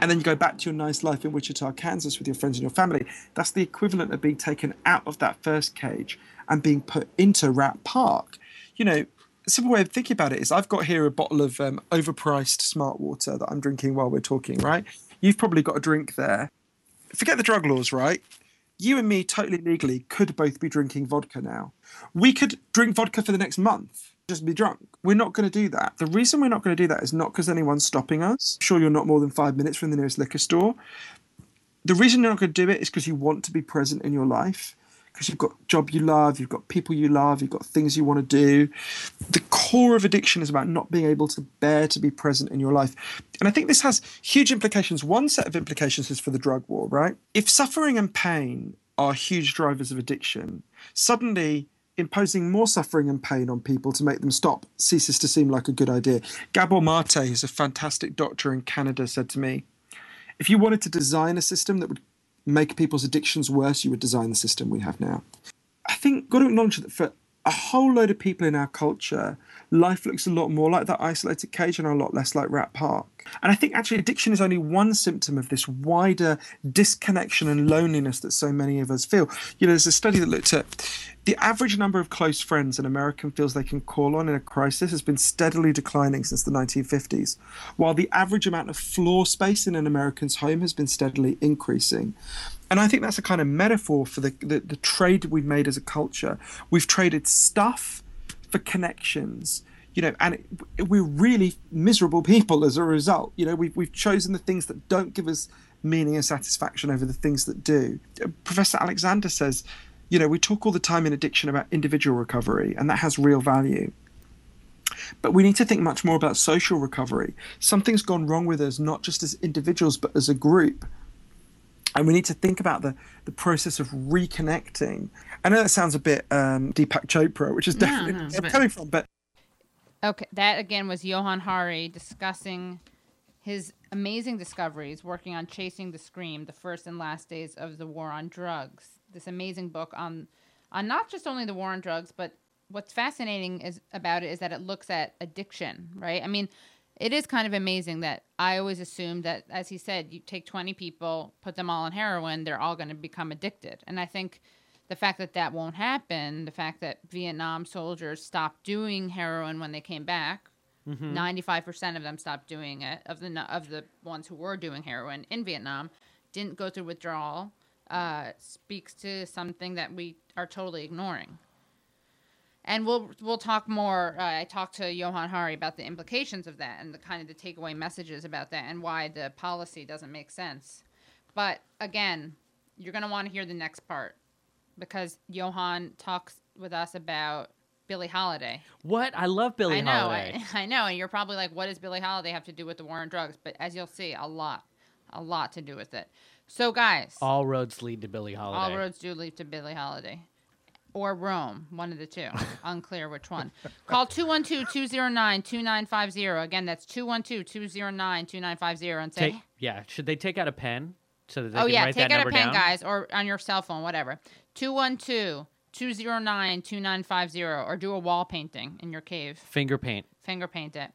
and then you go back to your nice life in Wichita, Kansas with your friends and your family, that's the equivalent of being taken out of that first cage and being put into Rat Park. You know, simple way of thinking about it is I've got here a bottle of um, overpriced smart water that I'm drinking while we're talking, right? You've probably got a drink there. Forget the drug laws, right? You and me, totally legally, could both be drinking vodka now. We could drink vodka for the next month, just be drunk. We're not going to do that. The reason we're not going to do that is not because anyone's stopping us. I'm Sure, you're not more than five minutes from the nearest liquor store. The reason you're not going to do it is because you want to be present in your life because you've got job you love, you've got people you love, you've got things you want to do. The core of addiction is about not being able to bear to be present in your life. And I think this has huge implications. One set of implications is for the drug war, right? If suffering and pain are huge drivers of addiction, suddenly imposing more suffering and pain on people to make them stop ceases to seem like a good idea. Gabor Mate, who's a fantastic doctor in Canada, said to me, if you wanted to design a system that would make people's addictions worse, you would design the system we have now. I think got to acknowledge that for a whole load of people in our culture, life looks a lot more like that isolated cage and a lot less like Rat Park. And I think actually addiction is only one symptom of this wider disconnection and loneliness that so many of us feel. You know, there's a study that looked at the average number of close friends an American feels they can call on in a crisis has been steadily declining since the 1950s, while the average amount of floor space in an American's home has been steadily increasing. And I think that's a kind of metaphor for the, the, the trade we've made as a culture. We've traded stuff for connections you know, and it, we're really miserable people as a result. You know, we've, we've chosen the things that don't give us meaning and satisfaction over the things that do. Professor Alexander says you know, we talk all the time in addiction about individual recovery, and that has real value. But we need to think much more about social recovery. Something's gone wrong with us, not just as individuals, but as a group. And we need to think about the, the process of reconnecting. I know that sounds a bit um, Deepak Chopra, which is definitely no, no, where I'm coming from, but. Okay, that again was Johann Hari discussing his amazing discoveries working on Chasing the Scream, the first and last days of the war on drugs this amazing book on on not just only the war on drugs, but what's fascinating is about it is that it looks at addiction, right? I mean, it is kind of amazing that I always assumed that, as he said, you take 20 people, put them all on heroin, they're all going to become addicted. And I think the fact that that won't happen, the fact that Vietnam soldiers stopped doing heroin when they came back, mm-hmm. 95% of them stopped doing it, of the, of the ones who were doing heroin in Vietnam, didn't go through withdrawal uh, speaks to something that we are totally ignoring. And we'll we'll talk more. Uh, I talked to Johann Hari about the implications of that and the kind of the takeaway messages about that and why the policy doesn't make sense. But again, you're going to want to hear the next part because Johann talks with us about Billie Holiday. What? I love Billie Holiday. I know, Holiday. I, I know, and you're probably like, what does Billie Holiday have to do with the war on drugs? But as you'll see, a lot, a lot to do with it. So, guys, all roads lead to Billie Holiday. All roads do lead to Billie Holiday. Or Rome, one of the two. Unclear which one. Call 212 209 2950. Again, that's 212 209 2950 and say. Take, yeah, should they take out a pen so that they oh, can yeah, write take out a pen, down? guys, or on your cell phone, whatever. 212 209 2950, or do a wall painting in your cave. Finger paint. Finger paint it.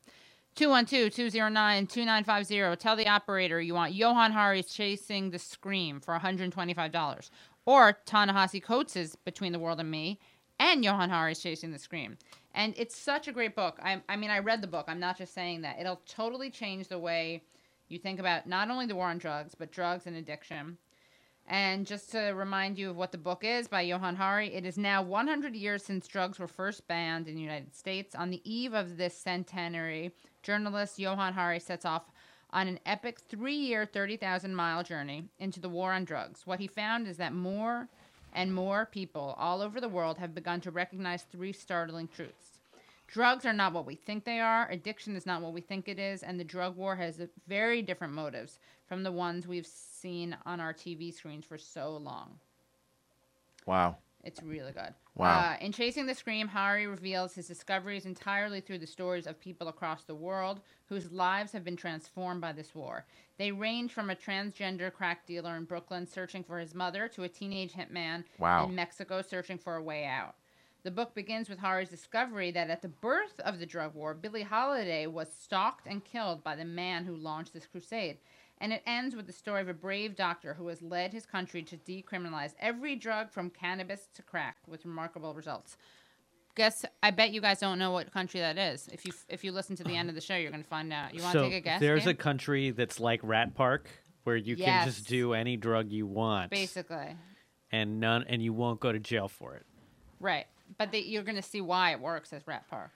212-209-2950. Tell the operator you want Johann Hari's Chasing the Scream for $125. Or Ta-Nehisi Coates' Between the World and Me and Johann Hari's Chasing the Scream. And it's such a great book. I, I mean, I read the book. I'm not just saying that. It'll totally change the way you think about not only the war on drugs, but drugs and addiction. And just to remind you of what the book is by Johann Hari, it is now 100 years since drugs were first banned in the United States. On the eve of this centenary, journalist Johann Hari sets off on an epic three year, 30,000 mile journey into the war on drugs. What he found is that more and more people all over the world have begun to recognize three startling truths. Drugs are not what we think they are. Addiction is not what we think it is. And the drug war has very different motives from the ones we've seen on our TV screens for so long. Wow. It's really good. Wow. Uh, in Chasing the Scream, Hari reveals his discoveries entirely through the stories of people across the world whose lives have been transformed by this war. They range from a transgender crack dealer in Brooklyn searching for his mother to a teenage hitman Wow. in Mexico searching for a way out. The book begins with Hari's discovery that at the birth of the drug war, Billie Holiday was stalked and killed by the man who launched this crusade. And it ends with the story of a brave doctor who has led his country to decriminalize every drug from cannabis to crack with remarkable results. Guess I bet you guys don't know what country that is. If you if you listen to the end of the show, you're going to find out. You want to so take a guess? there's Gabe? a country that's like Rat Park where you can just do any drug you want basically and none and you won't go to jail for it. right, but they, you're going to see why it works as Rat Park.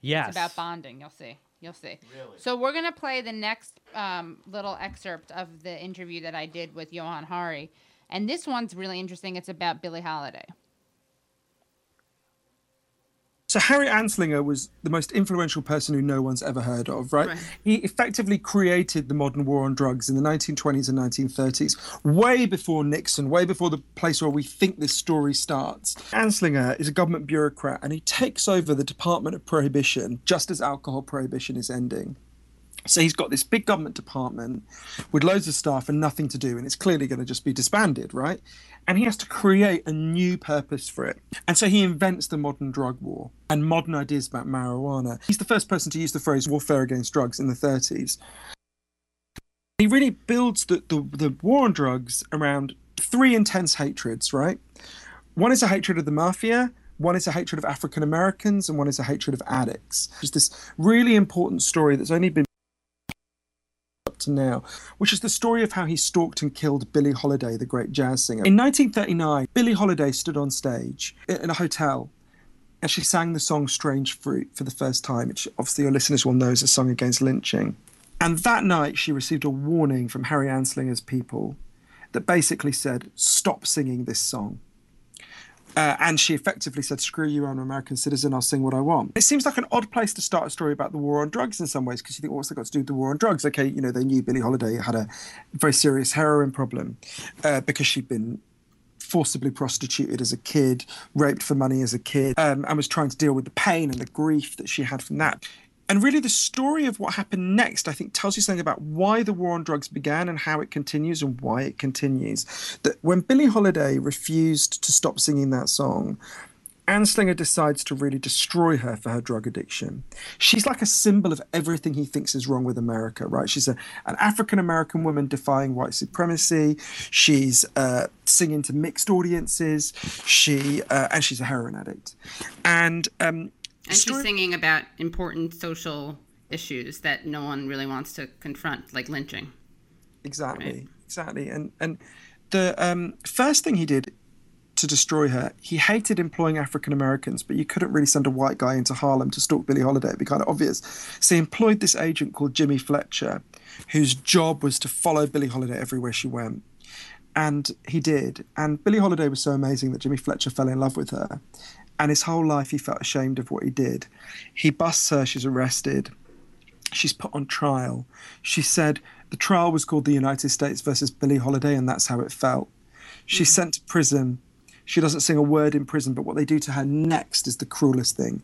Yes. It's about bonding. You'll see. You'll see. Really? So we're gonna play the next um, little excerpt of the interview that I did with Johann Hari, and this one's really interesting. It's about Billie Holiday. So Harry Anslinger was the most influential person who no one's ever heard of, right? Right. He effectively created the modern war on drugs in the 1920s and 1930s, way before Nixon, way before the place where we think this story starts. Anslinger is a government bureaucrat and he takes over the Department of Prohibition just as alcohol prohibition is ending. So he's got this big government department with loads of staff and nothing to do, and it's clearly going to just be disbanded, right? And he has to create a new purpose for it. And so he invents the modern drug war and modern ideas about marijuana. He's the first person to use the phrase warfare against drugs in the 30s. He really builds the, the, the war on drugs around three intense hatreds, right? One is a hatred of the mafia, one is a hatred of African Americans, and one is a hatred of addicts. It's this really important story that's only been to now, which is the story of how he stalked and killed Billie Holiday, the great jazz singer. In 1939, Billie Holiday stood on stage in a hotel and she sang the song Strange Fruit for the first time, which obviously your listeners will know is a song against lynching. And that night, she received a warning from Harry Anslinger's people that basically said, Stop singing this song. Uh, and she effectively said, Screw you, I'm an American citizen, I'll sing what I want. It seems like an odd place to start a story about the war on drugs in some ways, because you think, well, what's that got to do with the war on drugs? Okay, you know, they knew Billie Holiday had a very serious heroin problem uh, because she'd been forcibly prostituted as a kid, raped for money as a kid, um, and was trying to deal with the pain and the grief that she had from that. And really, the story of what happened next, I think, tells you something about why the war on drugs began and how it continues and why it continues. That when Billie Holiday refused to stop singing that song, Anslinger decides to really destroy her for her drug addiction. She's like a symbol of everything he thinks is wrong with America, right? She's a, an African American woman defying white supremacy. She's uh, singing to mixed audiences. She uh, and she's a heroin addict, and um, And she's story- singing about important social issues that no one really wants to confront, like lynching. exactly Right. exactly. And and the um, first thing he did to destroy her he hated employing african americans but you couldn't really send a white guy into harlem to stalk billie holiday. It'd be kind of obvious. So he employed this agent called jimmy fletcher whose job was to follow billie holiday everywhere she went. And he did. And billie holiday was so amazing that jimmy fletcher fell in love with her and his whole life he felt ashamed of what he did he busts her she's arrested she's put on trial. She said the trial was called the United States versus Billie Holiday, and that's how it felt. She's mm. sent to prison. She doesn't sing a word in prison, but what they do to her next is the cruelest thing.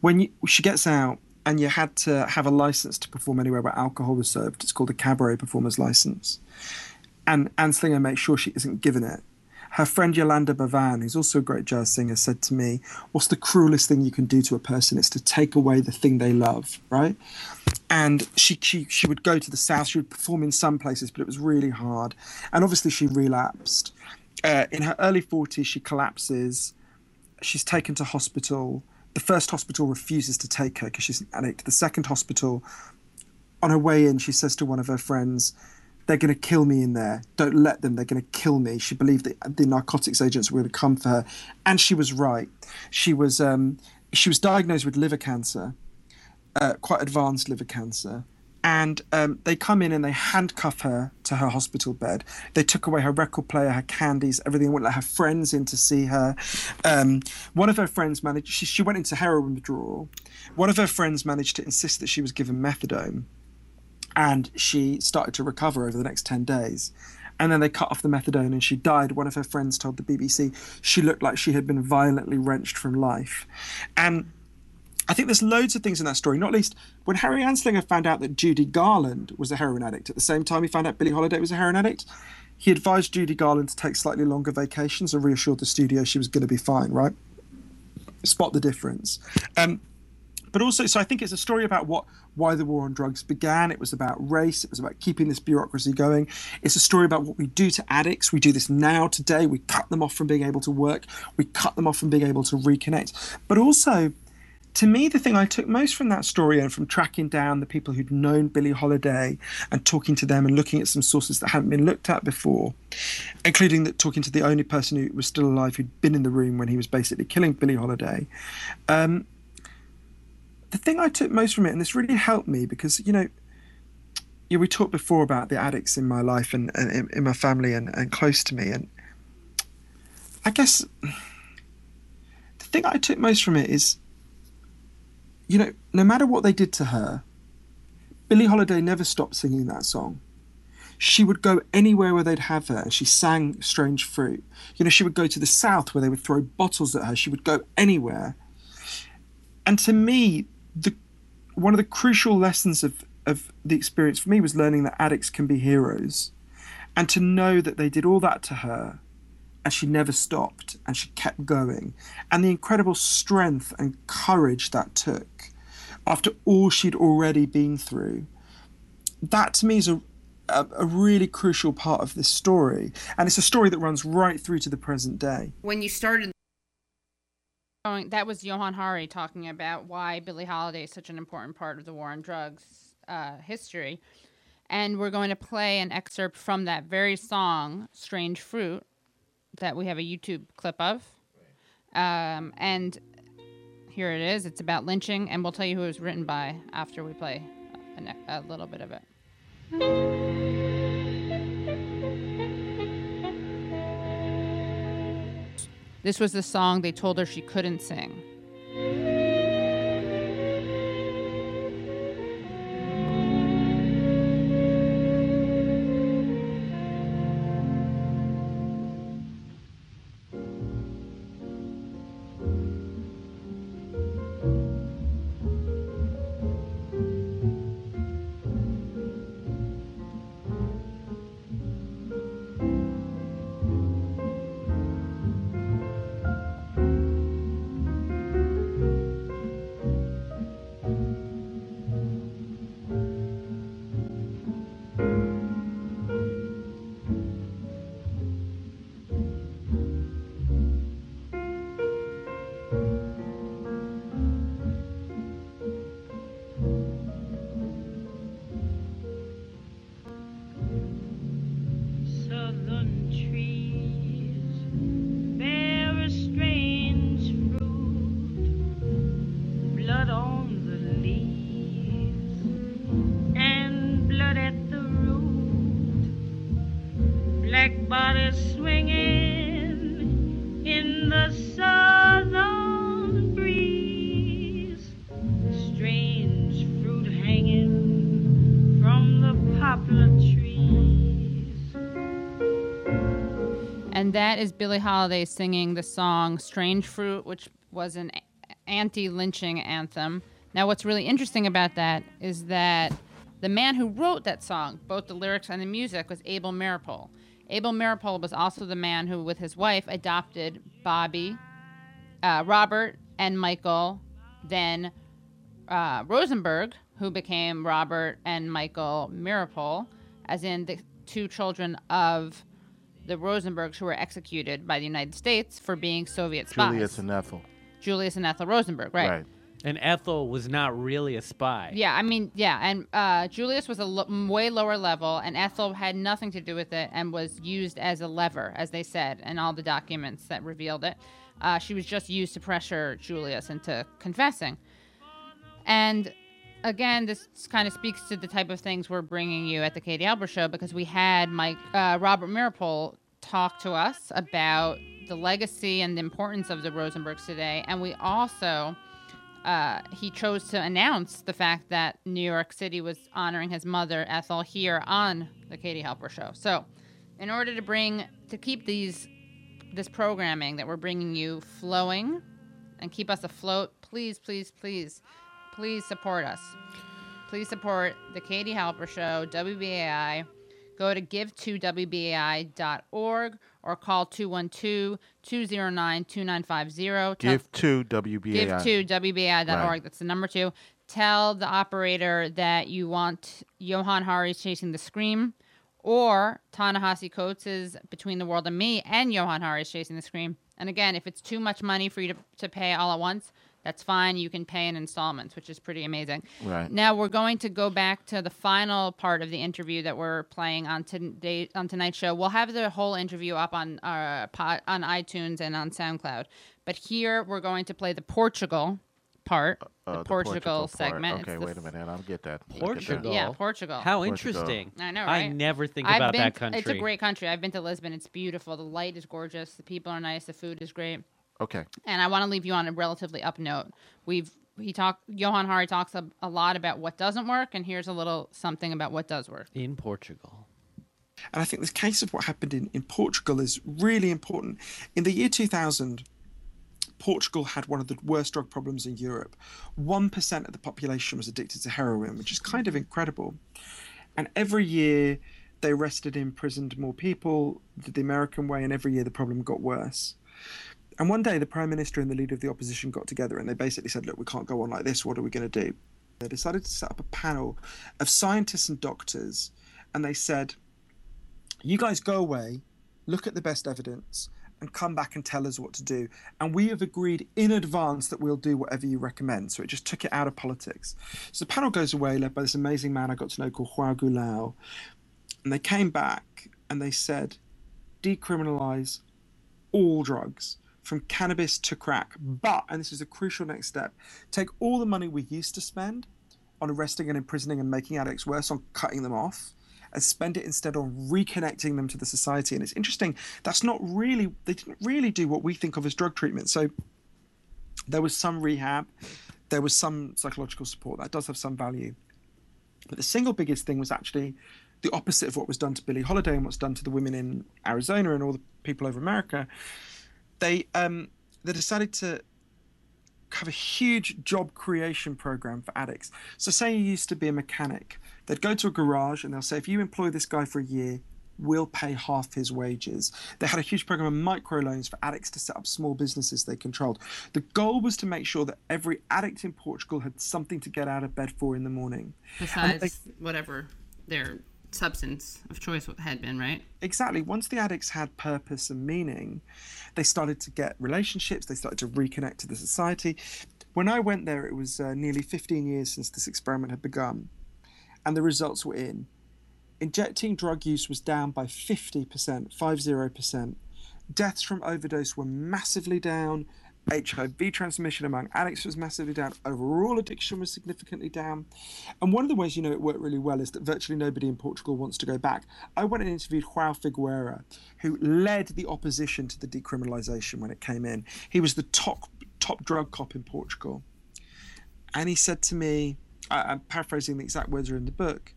When you, she gets out, and you had to have a license to perform anywhere where alcohol was served, it's called a cabaret performer's license. And Anslinger makes sure she isn't given it. Her friend Yolande Bavan, who's also a great jazz singer, said to me, What's the cruelest thing you can do to a person? It's to take away the thing they love, right? and she, she she would go to the south. She would perform in some places, but it was really hard. And obviously, she relapsed. Uh, in her early forties, she collapses. She's taken to hospital. The first hospital refuses to take her because she's an addict. The second hospital, on her way in, she says to one of her friends, "They're going to kill me in there. Don't let them. They're going to kill me." She believed that the narcotics agents were going to come for her, and she was right. She was um, she was diagnosed with liver cancer uh, quite advanced liver cancer. and um, they come in and they handcuff her to her hospital bed. They took away her record player, her candies, everything. Wouldn't let her friends in to see her. Um, one of her friends managed. She, she went into heroin withdrawal. One of her friends managed to insist that she was given methadone, and she started to recover over the next ten days. And then they cut off the methadone and she died. One of her friends told the BBC she looked like she had been violently wrenched from life. And I think there's loads of things in that story, not least when Harry Anslinger found out that Judy Garland was a heroin addict. At the same time, he found out Billie Holiday was a heroin addict. He advised Judy Garland to take slightly longer vacations and reassured the studio she was going to be fine, right? Spot the difference. Um, but also, so I think it's a story about what why the war on drugs began. It was about race. It was about keeping this bureaucracy going. It's a story about what we do to addicts. We do this now, today. We cut them off from being able to work. We cut them off from being able to reconnect. But also, to me, the thing I took most from that story and from tracking down the people who'd known Billie Holiday and talking to them and looking at some sources that hadn't been looked at before, including that talking to the only person who was still alive who'd been in the room when he was basically killing Billie Holiday. Um, the thing I took most from it, and this really helped me because, you know, yeah, we talked before about the addicts in my life and, and in, my family and, and close to me. And I guess the thing I took most from it is you know, no matter what they did to her, Billie Holiday never stopped singing that song. She would go anywhere where they'd have her. She sang Strange Fruit. You know, she would go to the South where they would throw bottles at her. She would go anywhere. And to me, the one of the crucial lessons of, of the experience for me was learning that addicts can be heroes. And to know that they did all that to her and she never stopped and she kept going. And the incredible strength and courage that took after all she'd already been through. That to me is a, a, a, really crucial part of this story. And it's a story that runs right through to the present day. When you started. That was Johann Hari talking about why Billie Holiday is such an important part of the war on drugs uh, history. And we're going to play an excerpt from that very song, Strange Fruit, that we have a YouTube clip of. Um, and here it is. It's about lynching, and we'll tell you who it was written by after we play a, a little bit of it. This was the song they told her she couldn't sing. That is Billie Holiday singing the song Strange Fruit, which was an anti lynching anthem. Now, what's really interesting about that is that the man who wrote that song, both the lyrics and the music, was Abel Meeropol. Abel Meeropol was also the man who, with his wife, adopted Bobby, uh, Robert, and Michael, then uh, Rosenberg, who became Robert and Michael Meeropol, as in the two children of the Rosenbergs who were executed by the United States for being Soviet spies. Julius and Ethel. Julius and Ethel Rosenberg, right? Right. And Ethel was not really a spy. Yeah, I mean, yeah, and uh, Julius was a lo- way lower level, and Ethel had nothing to do with it and was used as a lever, as they said, in all the documents that revealed it. Uh, she was just used to pressure Julius into confessing. And again, this kind of speaks to the type of things we're bringing you at the Katie Halper Show because we had Mike uh, Robert Meeropol talk to us about the legacy and the importance of the Rosenbergs today, and we also. Uh, he chose to announce the fact that New York City was honoring his mother Ethel here on the Katie Halper Show. So, in order to bring to keep these this programming that we're bringing you flowing and keep us afloat, please, please, please, please support us. Please support the Katie Halper Show, WBAI. Go to give2wbai.org or call 212 209 2950. Give to WBAI. Give to WBAI.org. Right. That's the number two. Tell the operator that you want Johann Hari's Chasing the Scream or Ta-Nehisi Coates' Between the World and Me and Johann Hari's Chasing the Scream. And again, if it's too much money for you to, to pay all at once, that's fine. You can pay in installments, which is pretty amazing. Right. Now we're going to go back to the final part of the interview that we're playing on today on tonight's show. We'll have the whole interview up on uh, pod, on iTunes and on SoundCloud. But here we're going to play the Portugal part, Uh, the, Portugal, part. segment. Okay, It's wait a minute. I'll get that. I'll get that. Portugal. Yeah, Portugal. How Portugal. interesting. I know, right? I never think I've about been- that country. It's a great country. I've been to Lisbon. It's beautiful. The light is gorgeous. The people are nice. The food is great. Okay. And I want to leave you on a relatively up note. We've he talked. Johann Hari talks a, a lot about what doesn't work, and here's a little something about what does work. in Portugal. And I think this case of what happened in, in Portugal is really important. In the year 2000, Portugal had one of the worst drug problems in Europe. 1% of the population was addicted to heroin, which is kind of incredible. And every year they arrested and imprisoned more people, did the American way, and every year the problem got worse. And one day the Prime Minister and the leader of the opposition got together and they basically said, Look, we can't go on like this. What are we going to do? They decided to set up a panel of scientists and doctors, and they said, you guys go away, look at the best evidence, and come back and tell us what to do. And we have agreed in advance that we'll do whatever you recommend. So it just took it out of politics. So the panel goes away, led by this amazing man I got to know called João Goulão. And they came back and they said, decriminalize all drugs. From cannabis to crack. But, and this is a crucial next step, take all the money we used to spend on arresting and imprisoning and making addicts worse, on cutting them off, and spend it instead on reconnecting them to the society. And it's interesting, that's not really, they didn't really do what we think of as drug treatment. So there was some rehab, there was some psychological support, that does have some value. But the single biggest thing was actually the opposite of what was done to Billie Holiday and what's done to the women in Arizona and all the people over America. They um, they decided to have a huge job creation program for addicts. So, say you used to be a mechanic, they'd go to a garage and they'll say, if you employ this guy for a year, we'll pay half his wages. They had a huge program of microloans for addicts to set up small businesses they controlled. The goal was to make sure that every addict in Portugal had something to get out of bed for in the morning. Besides whatever their substance of choice had been, right? Exactly. Once the addicts had purpose and meaning, they started to get relationships, they started to reconnect to the society. When I went there, it was uh, nearly 15 years since this experiment had begun, and the results were in. Injecting drug use was down by 50%, 50%. Deaths from overdose were massively down. HIV transmission among addicts was massively down. Overall addiction was significantly down. And one of the ways you know it worked really well is that virtually nobody in Portugal wants to go back. I went and interviewed João Figueira, who led the opposition to the decriminalisation when it came in. He was the top top drug cop in Portugal. And he said to me, I'm paraphrasing the exact words are in the book,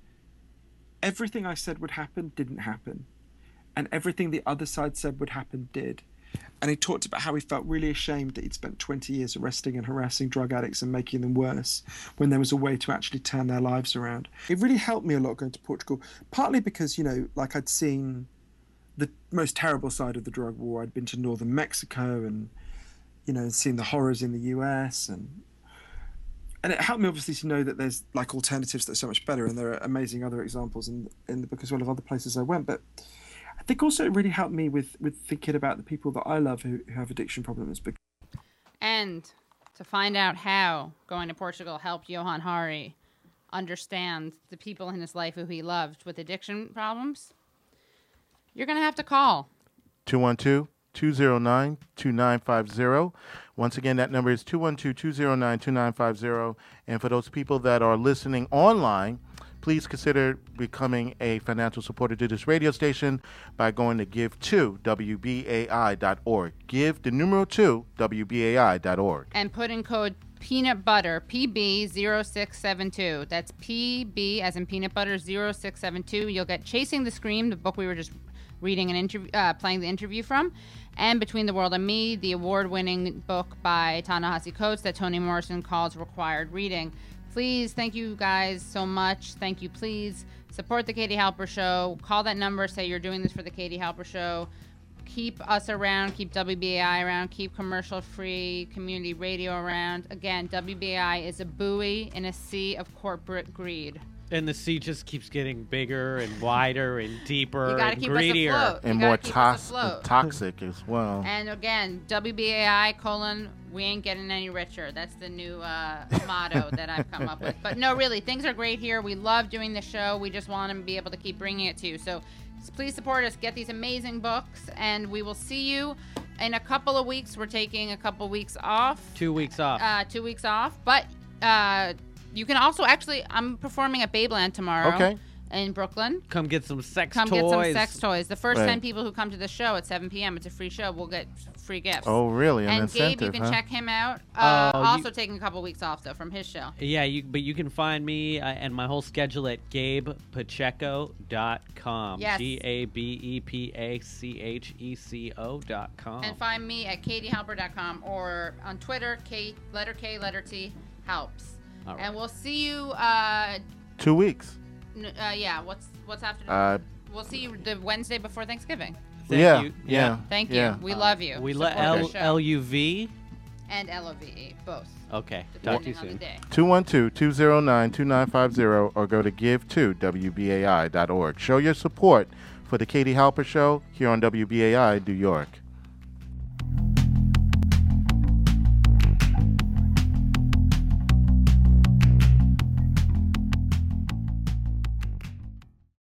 everything I said would happen didn't happen. And everything the other side said would happen did and he talked about how he felt really ashamed that he'd spent 20 years arresting and harassing drug addicts and making them worse when there was a way to actually turn their lives around. It really helped me a lot going to Portugal, partly because, you know, like I'd seen the most terrible side of the drug war. I'd been to northern Mexico and, you know, seen the horrors in the US and and it helped me obviously to know that there's like alternatives that are so much better and there are amazing other examples in in the book as well of other places I went. But think also it really helped me with with thinking about the people that I love who, who have addiction problems. And to find out how going to Portugal helped Johann Hari understand the people in his life who he loved with addiction problems, you're going to have to call 212 209 2950. Once again, that number is 212 209 2950. And for those people that are listening online, please consider becoming a financial supporter to this radio station by going to give to WBAI.org. Give the numeral 2 WBAI.org. and put in code peanut butter PB0672. That's PB as in peanut butter 0672. You'll get Chasing the Scream, the book we were just reading and interview, uh, playing the interview from, and Between the World and Me, the award-winning book by Ta-Nehisi Coates that Toni Morrison calls required reading. Please, thank you guys so much. Thank you. Please support the Katie Halper Show. Call that number. Say you're doing this for the Katie Halper Show keep us around, keep WBAI around, keep commercial free community radio around. Again, WBAI is a buoy in a sea of corporate greed. And the sea just keeps getting bigger and wider and deeper You got to and greedier. And you gotta more keep us tos- afloat. toxic as well. And again, WBAI colon, we ain't getting any richer. That's the new uh, motto that I've come up with. But no, really, things are great here. We love doing the show. We just want to be able to keep bringing it to you. So please support us. Get these amazing books, and we will see you in a couple of weeks. We're taking a couple weeks off. Two weeks off. uh, two weeks off. But uh, you can also actually, I'm performing at Babeland tomorrow. Okay. In Brooklyn. come get some sex Come toys. get some sex toys. The first Right. 10 people who come to the show at 7 p.m., it's a free show. We'll get free gifts. Oh, really? An and Gabe, you can huh? check him out. Uh, Oh, you- also taking a couple weeks off, though, from his show. Yeah, you, but you can find me uh, and my whole schedule at gabepacheco.com. Yes. G A B E P A C H E C O dot com. And find me at katiehalper.com or on Twitter, K, letter K, letter T, helps. All right. And we'll see you, uh, Two weeks. N- uh, yeah, what's what's after? Uh, we'll see you the Wednesday before Thanksgiving. Thank yeah, you. yeah. Thank yeah. you. We love you. We let Support the L show. L U V. and LOVE, both. Okay. Talk to you soon. day. 212 209 2950 or go to give to WBAI.org. Show your support for the Katie Halper Show here on WBAI New York.